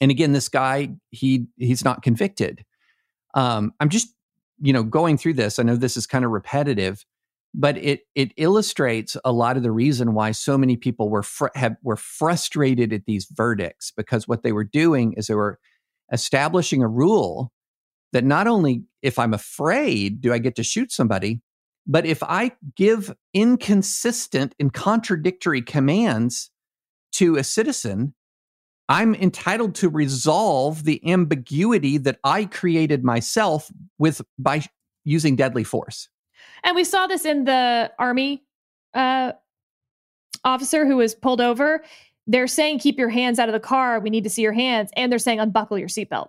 And again, this guy, he he's not convicted. Um, I'm just, you know, going through this. I know this is kind of repetitive, but it it illustrates a lot of the reason why so many people were fr- have, were frustrated at these verdicts because what they were doing is they were establishing a rule that not only if I'm afraid do I get to shoot somebody, but if I give inconsistent and contradictory commands to a citizen, I'm entitled to resolve the ambiguity that I created myself with by using deadly force. And we saw this in the army uh, officer who was pulled over. They're saying, keep your hands out of the car. We need to see your hands. And they're saying, unbuckle your seatbelt.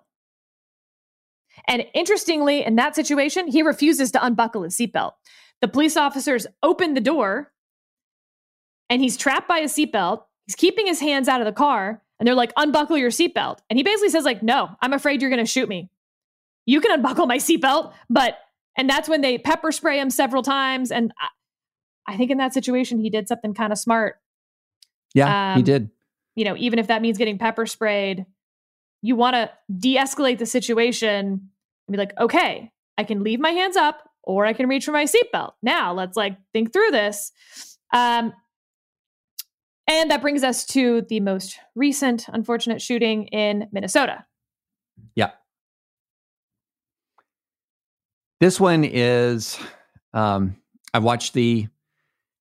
And interestingly, in that situation, he refuses to unbuckle his seatbelt. The police officers open the door and he's trapped by his seatbelt. He's keeping his hands out of the car and they're like, unbuckle your seatbelt. And he basically says, like, no, I'm afraid you're going to shoot me. You can unbuckle my seatbelt, but and that's when they pepper spray him several times. And I, I think in that situation, he did something kind of smart. Yeah, um, he did. You know, even if that means getting pepper sprayed, you want to de escalate the situation and be like, okay, I can leave my hands up or I can reach for my seatbelt. Now let's like think through this. Um, and that brings us to the most recent unfortunate shooting in Minnesota. Yeah. This one is um, I've watched the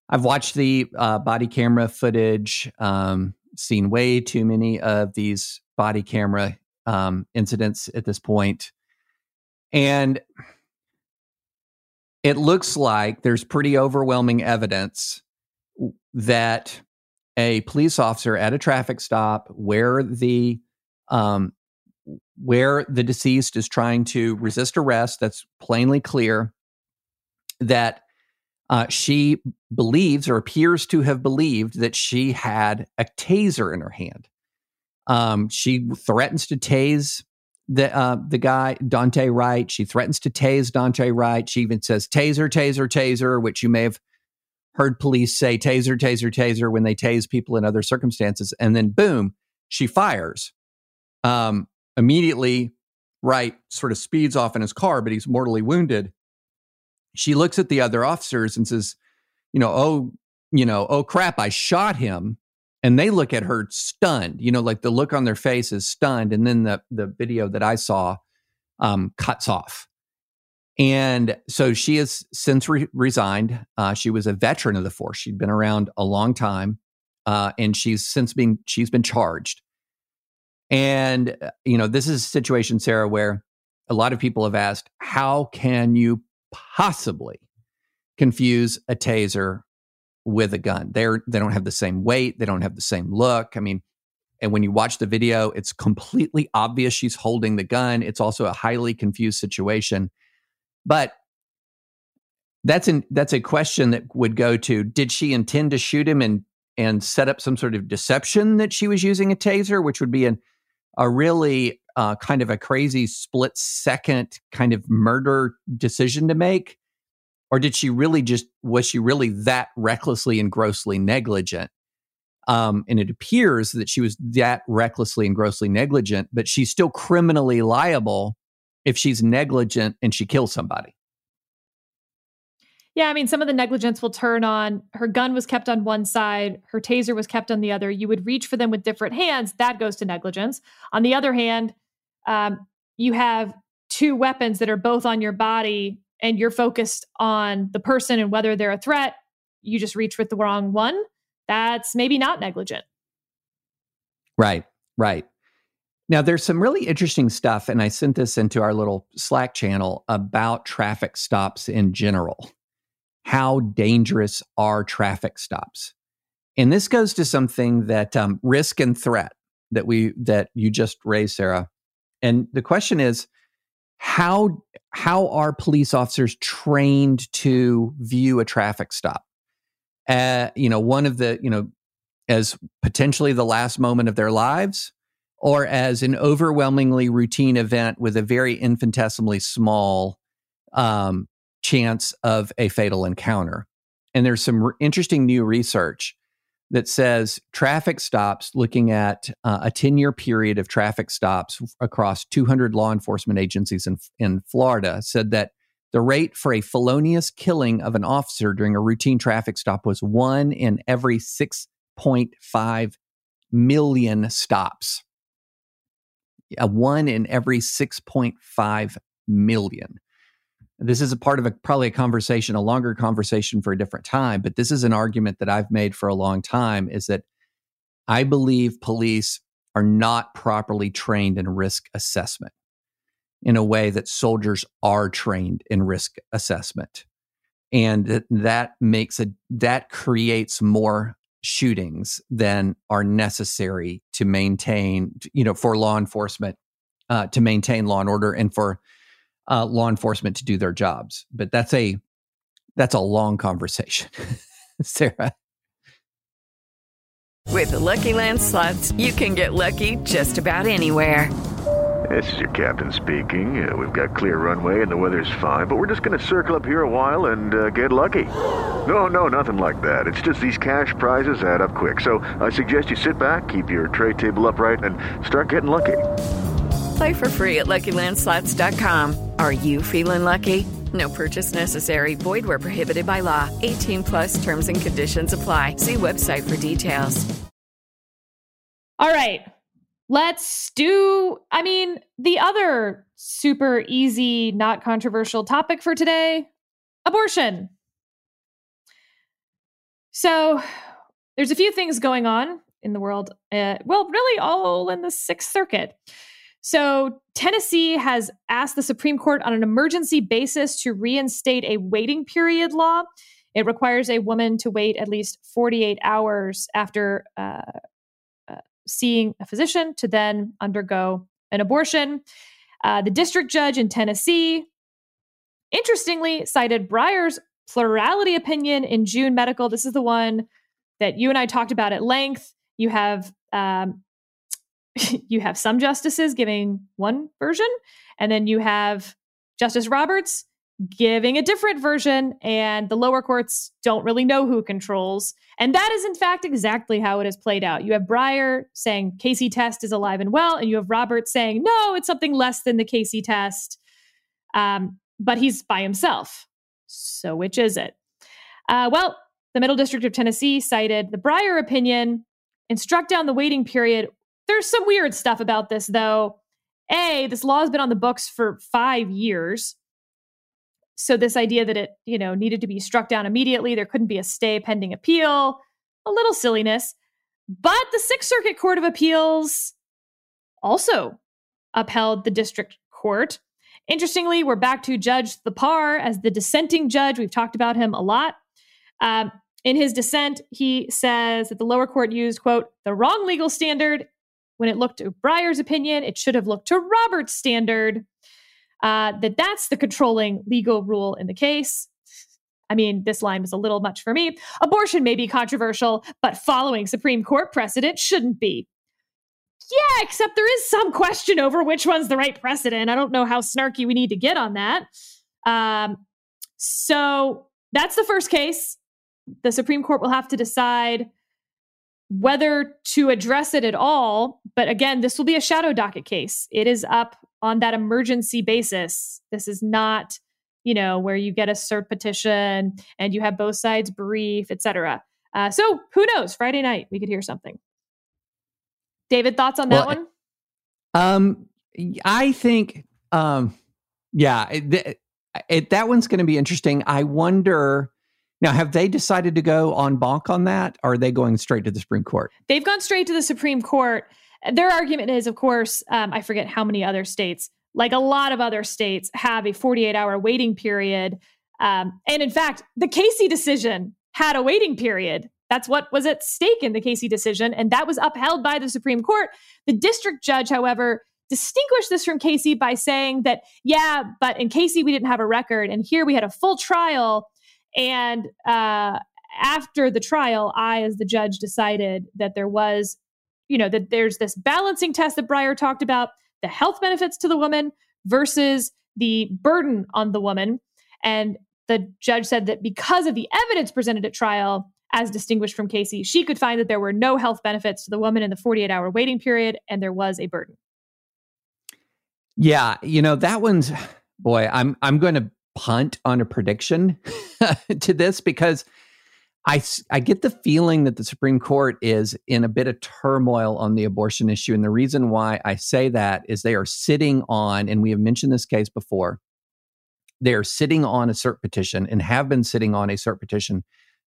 I've watched the uh, body camera footage, um, seen way too many of these body camera um, incidents at this point, and it looks like there's pretty overwhelming evidence that a police officer at a traffic stop where the um, where the deceased is trying to resist arrest, that's plainly clear that uh, she believes or appears to have believed that she had a taser in her hand. Um, she threatens to tase the uh, the guy Daunte Wright. She threatens to tase Daunte Wright. She even says taser, taser, taser, which you may have heard police say taser, taser, taser when they tase people in other circumstances, and then boom, she fires. Um, immediately, Wright sort of speeds off in his car, but he's mortally wounded. She looks at the other officers and says, you know, oh, you know, oh crap, I shot him. And they look at her stunned, you know, like the look on their face is stunned. And then the the video that I saw um, cuts off. And so she has since re- resigned. Uh, she was a veteran of the force. She'd been around a long time, uh, and she's since been she's been charged. And uh, you know, this is a situation, Sarah, where a lot of people have asked, how can you possibly confuse a taser with a gun? They're they don't have the same weight, they don't have the same look. I mean, and when you watch the video, it's completely obvious she's holding the gun. It's also a highly confused situation. But that's an that's a question that would go to did she intend to shoot him and and set up some sort of deception that she was using a taser, which would be an, a really uh, kind of a crazy split second kind of murder decision to make? Or did she really just, was she really that recklessly and grossly negligent? Um, and it appears that she was that recklessly and grossly negligent, but she's still criminally liable if she's negligent and she kills somebody. Yeah, I mean, some of the negligence will turn on her gun was kept on one side, her taser was kept on the other. You would reach for them with different hands. That goes to negligence. On the other hand, um, you have two weapons that are both on your body and you're focused on the person and whether they're a threat. You just reach with the wrong one. That's maybe not negligent. Right, right. Now, there's some really interesting stuff, and I sent this into our little Slack channel about traffic stops in general how dangerous are traffic stops? And this goes to something that um, risk and threat that we that you just raised, Sarah. And the question is, how how are police officers trained to view a traffic stop? Uh, you know, one of the you know as potentially the last moment of their lives, or as an overwhelmingly routine event with a very infinitesimally small um, chance of a fatal encounter. And there's some r- interesting new research that says traffic stops, looking at uh, a 10 year period of traffic stops across 200 law enforcement agencies in, in Florida, said that the rate for a felonious killing of an officer during a routine traffic stop was one in every 6.5 million stops. A one in every 6.5 million. This is a part of a probably a conversation, a longer conversation for a different time, but this is an argument that I've made for a long time is that I believe police are not properly trained in risk assessment in a way that soldiers are trained in risk assessment. And that, makes a that creates more shootings than are necessary to maintain, you know, for law enforcement uh, to maintain law and order and for uh, law enforcement to do their jobs. But that's a that's a long conversation, (laughs) Sarah. With the Lucky Land slots, you can get lucky just about anywhere. This is your captain speaking. Uh, we've got clear runway and the weather's fine, but we're just going to circle up here a while and uh, get lucky. No, no, nothing like that. It's just these cash prizes add up quick. So I suggest you sit back, keep your tray table upright, and start getting lucky. Play for free at LuckyLandSlots.com. Are you feeling lucky? No purchase necessary. Void where prohibited by law. 18 plus terms and conditions apply. See website for details. All right. Let's do, I mean, the other super easy, not controversial topic for today abortion. So there's a few things going on in the world. Uh, well, really, all in the Sixth Circuit. So, Tennessee has asked the Supreme Court on an emergency basis to reinstate a waiting period law. It requires a woman to wait at least 48 hours after uh, uh, seeing a physician to then undergo an abortion. Uh, the district judge in Tennessee, interestingly, cited Breyer's plurality opinion in June Medical. This is the one that you and I talked about at length. You have um, (laughs) you have some justices giving one version, and then you have Justice Roberts giving a different version, and the lower courts don't really know who controls. And that is, in fact, exactly how it has played out. You have Breyer saying Casey test is alive and well, and you have Roberts saying, no, it's something less than the Casey test. Um, but he's by himself. So, which is it? Uh, well, the Middle District of Tennessee cited the Breyer opinion and struck down the waiting period there's some weird stuff about this, though. A, this law has been on the books for five years. so this idea that it, you know, needed to be struck down immediately, there couldn't be a stay pending appeal, a little silliness. But the Sixth Circuit Court of Appeals also upheld the district court. Interestingly, we're back to Judge Thapar as the dissenting judge. We've talked about him a lot. Um, in his dissent, he says that the lower court used, quote, the wrong legal standard. When it looked to Breyer's opinion, it should have looked to Roberts' standard. Uh, that that's the controlling legal rule in the case. I mean, this line was a little much for me. Abortion may be controversial, but following Supreme Court precedent shouldn't be. Yeah, except there is some question over which one's the right precedent. I don't know how snarky we need to get on that. Um, so that's the first case. The Supreme Court will have to decide whether to address it at all. But again, this will be a shadow docket case. It is up on that emergency basis. This is not, you know, where you get a cert petition and you have both sides brief, etc. Uh, so who knows? Friday night we could hear something. David, thoughts on that Well, one? Um, I think, um, yeah, it, it, that one's going to be interesting. I wonder now, have they decided to go en banc on that? Or are they going straight to the Supreme Court? They've gone straight to the Supreme Court. Their argument is, of course, um, I forget how many other states, like a lot of other states, have a 48 hour waiting period. Um, and in fact, the Casey decision had a waiting period. That's what was at stake in the Casey decision, and that was upheld by the Supreme Court. The district judge, however, distinguished this from Casey by saying that, yeah, but in Casey, we didn't have a record, and here we had a full trial. And uh, after the trial, I, as the judge, decided that there was, you know, that there's this balancing test that Breyer talked about the health benefits to the woman versus the burden on the woman. And the judge said that because of the evidence presented at trial, as distinguished from Casey, she could find that there were no health benefits to the woman in the 48 hour waiting period and there was a burden. Yeah, you know that one's boy. I'm I'm going to punt on a prediction (laughs) to this because I, I get the feeling that the Supreme Court is in a bit of turmoil on the abortion issue, and the reason why I say that is they are sitting on, and we have mentioned this case before. They are sitting on a cert petition and have been sitting on a cert petition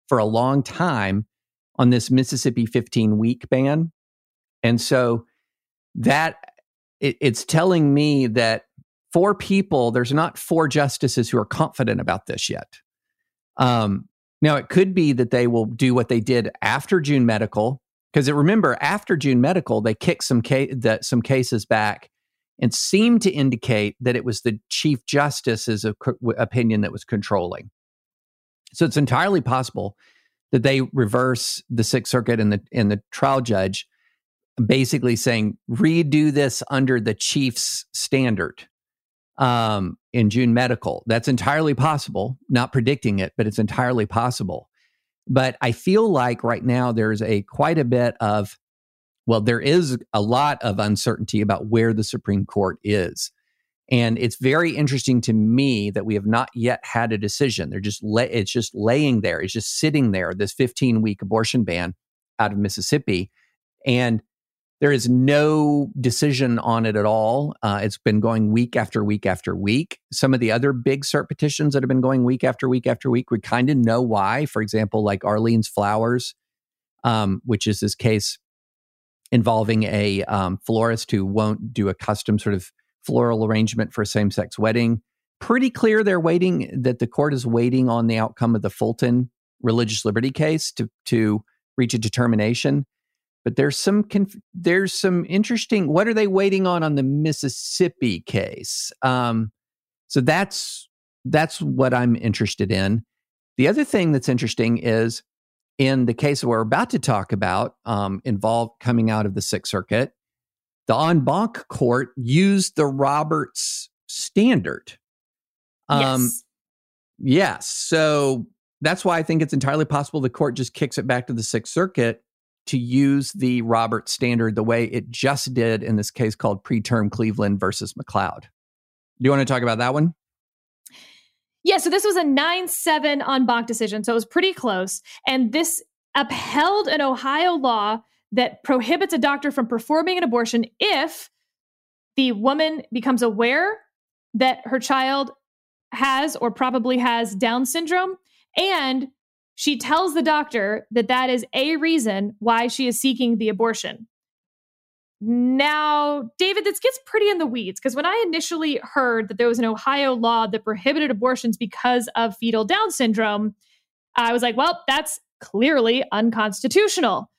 for a long time on this Mississippi 15 week ban, and so that it, it's telling me that four people, there's not four justices who are confident about this yet. Um, now, it could be that they will do what they did after June Medical, because remember, after June Medical, they kicked some ca- the, some cases back and seemed to indicate that it was the Chief Justice's of- opinion that was controlling. So it's entirely possible that they reverse the Sixth Circuit and the and the trial judge basically saying redo this under the chief's standard um, in June Medical. That's entirely possible. Not predicting it, but it's entirely possible. But I feel like right now there's a quite a bit of well, there is a lot of uncertainty about where the Supreme Court is. And it's very interesting to me that we have not yet had a decision. They're just la- it's just laying there. It's just sitting there. This 15 week abortion ban out of Mississippi, and there is no decision on it at all. Uh, it's been going week after week after week. Some of the other big cert petitions that have been going week after week after week, we kind of know why. For example, like Arlene's Flowers, um, which is this case involving a um, florist who won't do a custom sort of floral arrangement for a same sex wedding. Pretty clear they're waiting, that the court is waiting on the outcome of the Fulton religious liberty case to, to reach a determination but there's some conf- there's some interesting what are they waiting on on the mississippi case? Um, so that's that's what i'm interested in. The other thing that's interesting is in the case we're about to talk about um, involved coming out of the sixth circuit the en banc court used the roberts standard. Um, yes. yes so that's why i think it's entirely possible the court just kicks it back to the sixth circuit to use the Robert standard the way it just did in this case called preterm Cleveland versus McCloud. Do you want to talk about that one? Yeah, so this was a 9 7 en banc decision. So it was pretty close. And this upheld an Ohio law that prohibits a doctor from performing an abortion if the woman becomes aware that her child has or probably has Down syndrome. And she tells the doctor that that is a reason why she is seeking the abortion. Now, David, this gets pretty in the weeds because when I initially heard that there was an Ohio law that prohibited abortions because of fetal Down syndrome, I was like, well, that's clearly unconstitutional.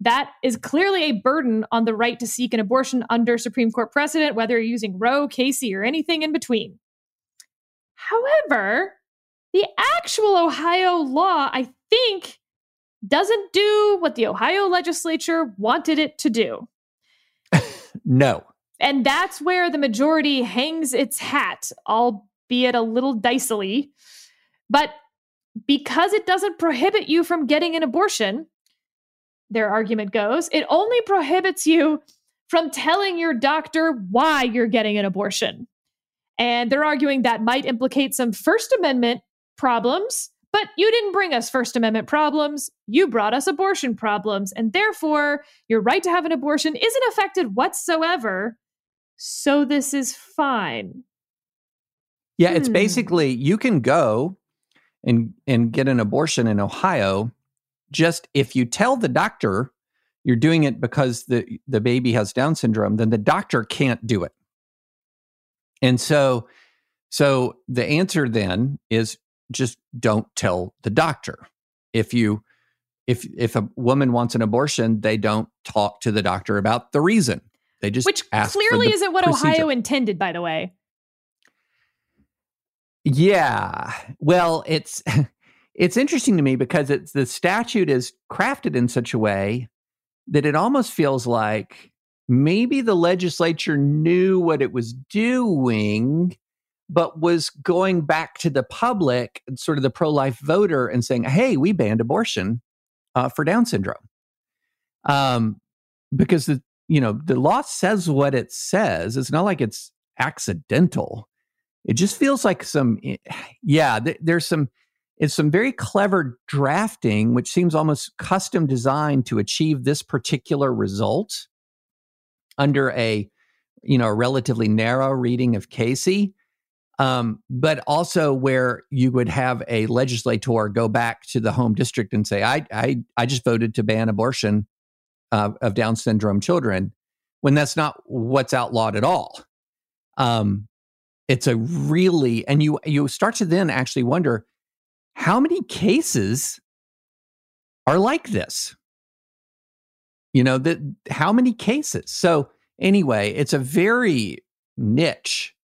That is clearly a burden on the right to seek an abortion under Supreme Court precedent, whether you're using Roe, Casey, or anything in between. However, the actual Ohio law, I think, doesn't do what the Ohio legislature wanted it to do. no. And that's where the majority hangs its hat, albeit a little dicily. But because it doesn't prohibit you from getting an abortion, their argument goes, it only prohibits you from telling your doctor why you're getting an abortion. And they're arguing that might implicate some First Amendment problems, but you didn't bring us First Amendment problems. You brought us abortion problems. And therefore, your right to have an abortion isn't affected whatsoever. So this is fine. Yeah, it's hmm. basically you can go and and get an abortion in Ohio just if you tell the doctor you're doing it because the the baby has down syndrome then the doctor can't do it and so so the answer then is just don't tell the doctor. If you if if a woman wants an abortion they don't talk to the doctor about the reason. They just which clearly isn't what procedure. ohio intended by the way. Yeah. Well it's (laughs) it's interesting to me because it's the statute is crafted in such a way that it almost feels like maybe the legislature knew what it was doing but was going back to the public sort of the pro-life voter and saying hey we banned abortion uh, for down syndrome. Um, because the you know the law says what it says. It's not like it's accidental. It just feels like some eh, yeah th- there's some it's some very clever drafting, which seems almost custom designed to achieve this particular result under a, you know, a relatively narrow reading of Casey. Um, but also where you would have a legislator go back to the home district and say, I, I, I just voted to ban abortion uh, of Down syndrome children, when that's not what's outlawed at all. Um, it's a really, and you you start to then actually wonder, how many cases are like this? You know, that how many cases? So anyway, it's a very niche.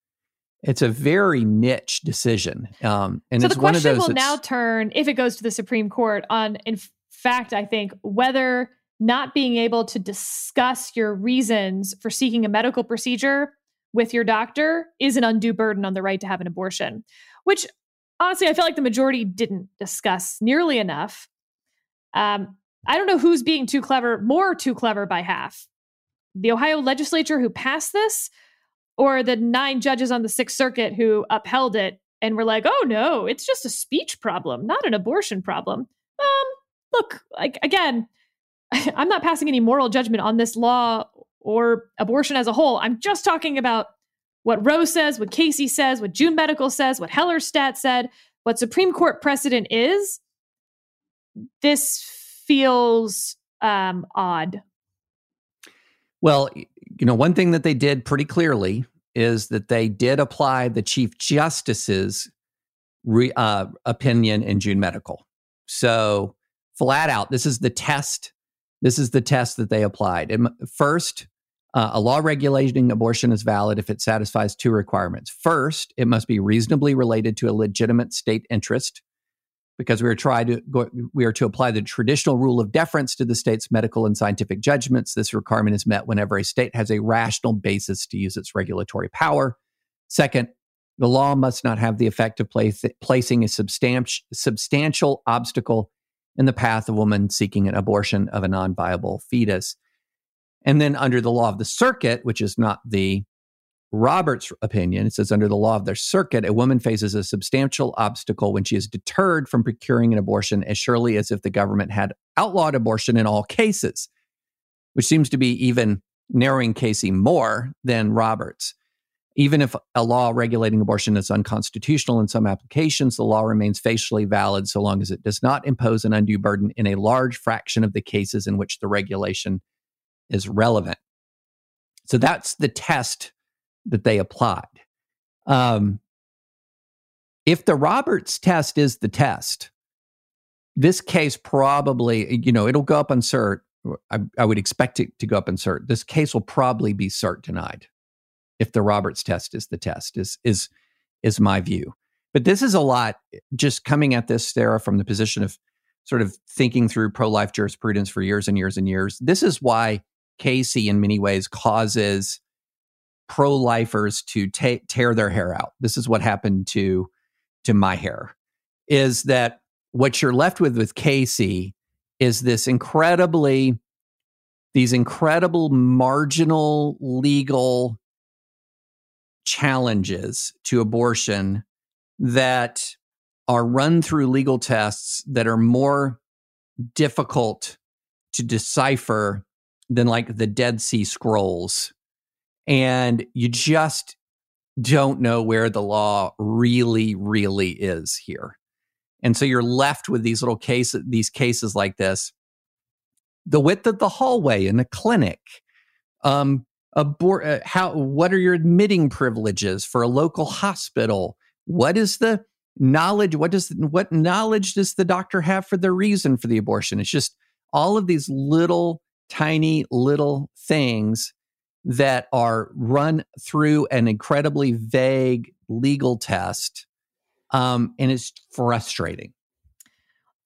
It's a very niche decision. Um, and so it's the one of question those will now turn, if it goes to the Supreme Court, on in fact, I think whether not being able to discuss your reasons for seeking a medical procedure with your doctor is an undue burden on the right to have an abortion, which honestly, I feel like the majority didn't discuss nearly enough. Um, I don't know who's being too clever, more too clever by half. The Ohio legislature who passed this, or the nine judges on the Sixth Circuit who upheld it and were like, oh no, it's just a speech problem, not an abortion problem. Um, look, like again, (laughs) I'm not passing any moral judgment on this law or abortion as a whole. I'm just talking about what Roe says, what Casey says, what June Medical says, what Hellerstedt said, what Supreme Court precedent is, this feels um, odd. Well, you know, one thing that they did pretty clearly is that they did apply the Chief Justice's re, uh, opinion in June Medical. So, flat out, this is the test. This is the test that they applied. And first, uh, a law regulating abortion is valid if it satisfies two requirements. First, it must be reasonably related to a legitimate state interest, because we are trying to go, we are to apply the traditional rule of deference to the state's medical and scientific judgments. This requirement is met whenever a state has a rational basis to use its regulatory power. Second, the law must not have the effect of place, placing a substantial substantial obstacle in the path of a woman seeking an abortion of a non-viable fetus. And then under the law of the circuit, which is not the Roberts opinion, it says under the law of their circuit, a woman faces a substantial obstacle when she is deterred from procuring an abortion as surely as if the government had outlawed abortion in all cases, which seems to be even narrowing Casey more than Roberts. Even if a law regulating abortion is unconstitutional in some applications, the law remains facially valid so long as it does not impose an undue burden in a large fraction of the cases in which the regulation is relevant. So that's the test that they applied. Um, if the Roberts test is the test, this case probably, you know, it'll go up on cert. I, I would expect it to go up on cert. This case will probably be cert denied if the Roberts test is the test, is is is my view. But this is a lot just coming at this, Sarah, from the position of sort of thinking through pro-life jurisprudence for years and years and years. This is why Casey, in many ways, causes pro-lifers to ta- tear their hair out. This is what happened to to my hair. Is that what you're left with with Casey is this incredibly these incredible marginal legal challenges to abortion that are run through legal tests that are more difficult to decipher than like the Dead Sea Scrolls. And you just don't know where the law really, really is here. And so you're left with these little cases, these cases like this. The width of the hallway in a clinic, um, abor- uh, how what are your admitting privileges for a local hospital? What is the knowledge? What does what knowledge does the doctor have for the reason for the abortion? It's just all of these little tiny little things that are run through an incredibly vague legal test. Um, and it's frustrating.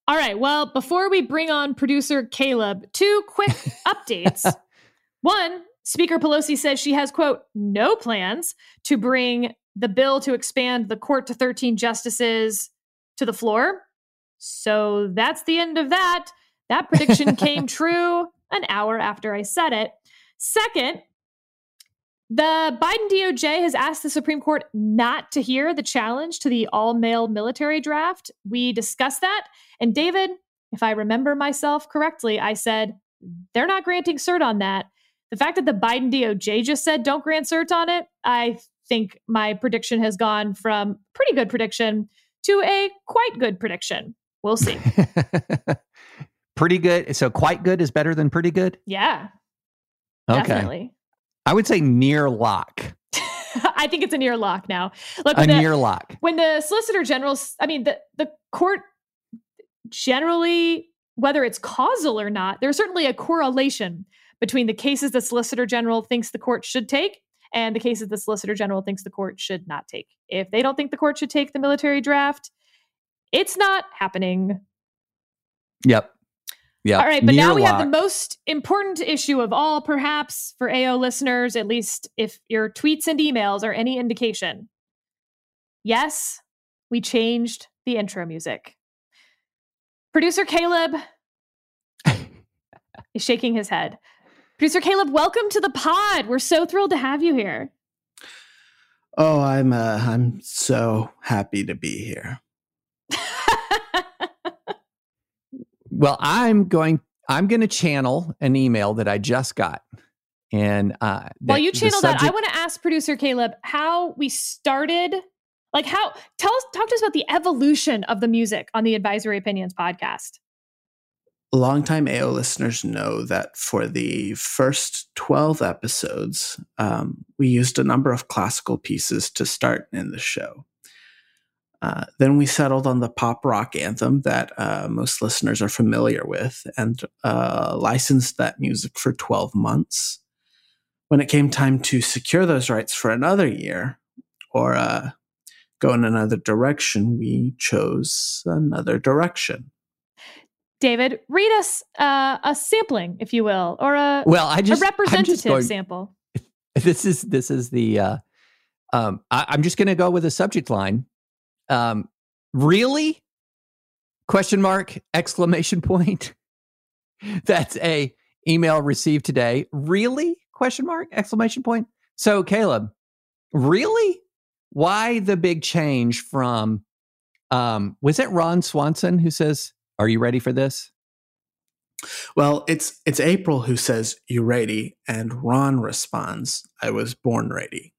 All right. Well, before we bring on producer Caleb, two quick (laughs) updates. One, Speaker Pelosi says she has, quote, no plans to bring the bill to expand the court to 13 justices to the floor. So that's the end of that. That prediction came (laughs) true an hour after I said it. Second, the Biden DOJ has asked the Supreme Court not to hear the challenge to the all male military draft. We discussed that. And David, if I remember myself correctly, I said they're not granting cert on that. The fact that the Biden DOJ just said don't grant cert on it, I think my prediction has gone from pretty good prediction to a quite good prediction. We'll see. (laughs) pretty good. So quite good is better than pretty good? Yeah. Okay. Definitely. I would say near lock. (laughs) I think it's a near lock now. Look, a the, near lock. when the Solicitor General, I mean, the, the court generally, whether it's causal or not, there's certainly a correlation between the cases the Solicitor General thinks the court should take and the cases the Solicitor General thinks the court should not take. If they don't think the court should take the military draft, it's not happening. Yep. Yeah. All right, but Near now we have the most important issue of all, perhaps for AO listeners, at least if your tweets and emails are any indication. Yes, we changed the intro music. Producer Caleb (laughs) is shaking his head. Producer Caleb, welcome to the pod. We're so thrilled to have you here. Oh, I'm uh, I'm so happy to be here. Well, I'm going. I'm going to channel an email that I just got, and uh, While you the channel that, I want to ask producer Caleb how we started. Like how tell us talk to us about the evolution of the music on the Advisory Opinions podcast. Longtime AO listeners know that for the first 12 episodes, um, we used a number of classical pieces to start in the show. Uh, then we settled on the pop rock anthem that uh, most listeners are familiar with and uh, licensed that music for 12 months. When it came time to secure those rights for another year or uh, go in another direction, we chose another direction. David, read us uh, a sampling, if you will, or a, Well, I just a I'm just representative going- (laughs) sample. This is this is the. Uh, um, I, I'm just going to go with a subject line. Um, really? Question mark! Exclamation point. (laughs) That's a email received today. Really? Question mark! Exclamation point. So, Caleb, really? Why the big change from? Um, was it Ron Swanson who says, "Are you ready for this"? Well, it's it's April who says you ready, and Ron responds, "I was born ready."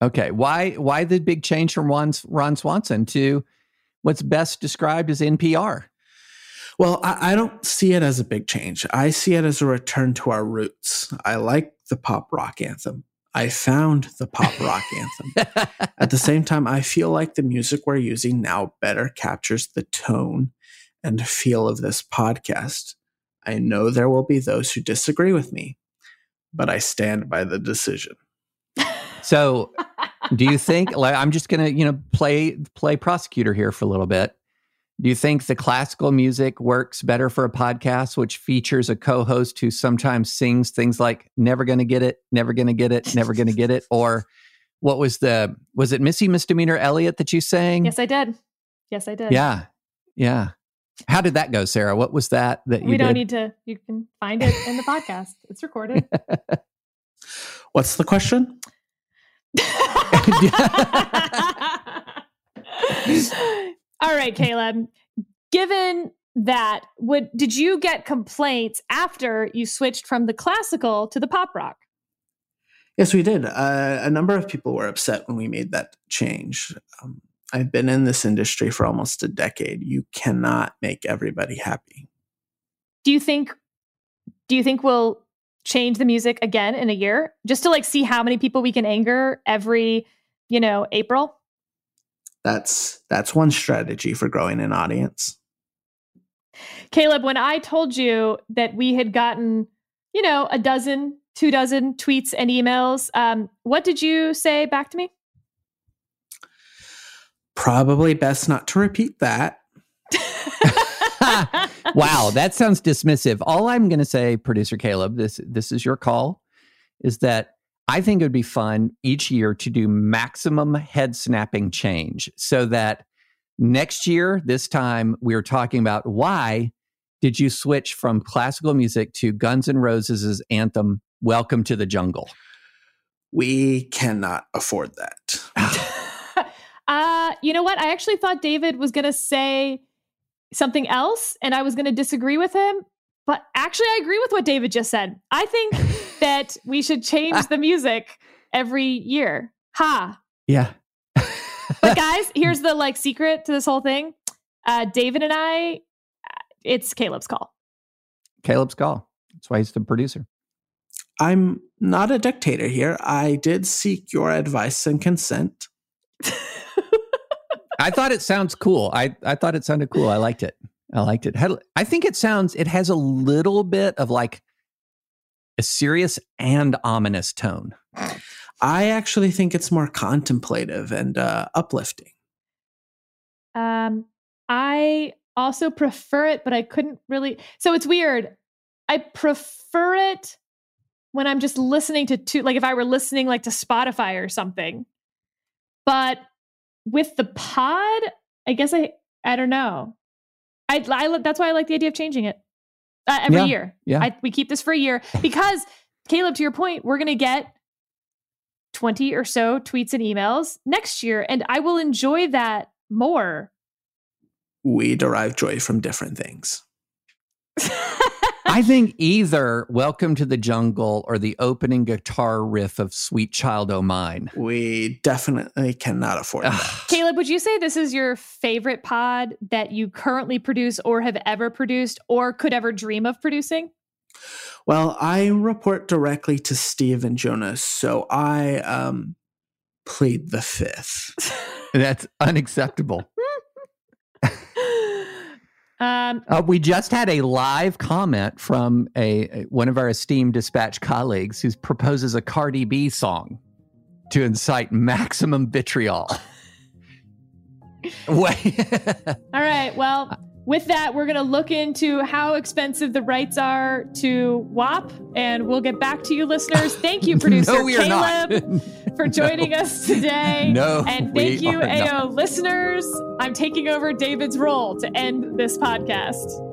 Okay. Why why the big change from Ron, Ron Swanson to what's best described as NPR? Well, I, I, don't see it as a big change. I see it as a return to our roots. I like the pop rock anthem. I found the pop rock anthem. (laughs) At the same time, I feel like the music we're using now better captures the tone and feel of this podcast. I know there will be those who disagree with me, but I stand by the decision. So, (laughs) do you think like I'm just going to, you know, play play prosecutor here for a little bit. Do you think the classical music works better for a podcast which features a co-host who sometimes sings things like never going to get it, never going to get it, never going to get it or what was the was it Missy Misdemeanor Elliott that you sang? Yes, I did. Yes, I did. Yeah. Yeah. How did that go, Sarah? What was that that you We don't did? need to you can find it in the podcast. It's recorded. (laughs) What's the question? (laughs) All right, Caleb. Given that, would did you get complaints after you switched from the classical to the pop rock? Yes, we did. Uh, a number of people were upset when we made that change. Um, I've been in this industry for almost a decade. You cannot make everybody happy. Do you think do you think we'll change the music again in a year just to like see how many people we can anger every, you know, April? That's that's one strategy for growing an audience. Caleb, when I told you that we had gotten, you know, a dozen, two dozen tweets and emails, um, what did you say back to me? Probably best not to repeat that. (laughs) wow, that sounds dismissive. All I'm going to say, producer Caleb, this this is your call, is that I think it would be fun each year to do maximum head snapping change so that next year, this time, we're talking about why did you switch from classical music to Guns N' Roses' anthem, Welcome to the Jungle? We cannot afford that. (laughs) (laughs) uh, you know what? I actually thought David was going to say something else and I was going to disagree with him. But actually, I agree with what David just said. I think (laughs) that we should change the music every year. Ha. Yeah. but (laughs) guys, here's the like secret to this whole thing. Uh, David and I, it's Caleb's call. Caleb's call. That's why he's the producer. I'm not a dictator here. I did seek your advice and consent. I thought it sounds cool. I, I thought it sounded cool. I liked it. I liked it. Had, I think it sounds, it has a little bit of like a serious and ominous tone. I actually think it's more contemplative and uh, uplifting. Um, I also prefer it, but I couldn't really. So it's weird. I prefer it when I'm just listening to two, like if I were listening like to Spotify or something. But with the pod, I guess I I don't know. I, I that's why I like the idea of changing it uh, every Yeah, year. yeah. I, we keep this for a year (laughs) because Caleb, to your point, we're gonna get twenty or so tweets and emails next year, and I will enjoy that more. We derive joy from different things. (laughs) I think either Welcome to the Jungle or the opening guitar riff of Sweet Child O' Mine. We definitely cannot afford that. Caleb, would you say this is your favorite pod that you currently produce or have ever produced or could ever dream of producing? Well, I report directly to Steve and Jonas, so I um, plead the fifth. (laughs) That's unacceptable. Um, Uh, we just had a live comment from a, a- one of our esteemed dispatch colleagues who proposes a Cardi B song to incite maximum vitriol. (laughs) Wait. all right. Well, (laughs) with that, we're going to look into how expensive the rights are to WAP, and we'll get back to you, listeners. Thank you, (laughs) producer no, Caleb, (laughs) for joining us today. (laughs) No, And thank you, AO not. listeners. I'm taking over David's role to end this podcast.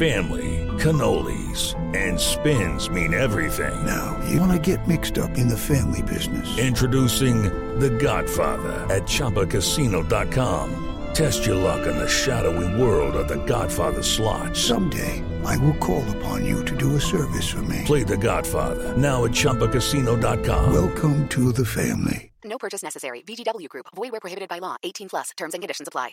Family, cannolis, and spins mean everything. Now, you wanna get mixed up in the family business. Introducing The Godfather at ChumbaCasino.com. Test your luck in the shadowy world of The Godfather slot. Someday, I will call upon you to do a service for me. Play The Godfather now at ChumbaCasino.com. Welcome to the family. No purchase necessary. VGW Group. Void where prohibited by law. 18 plus. Terms and conditions apply.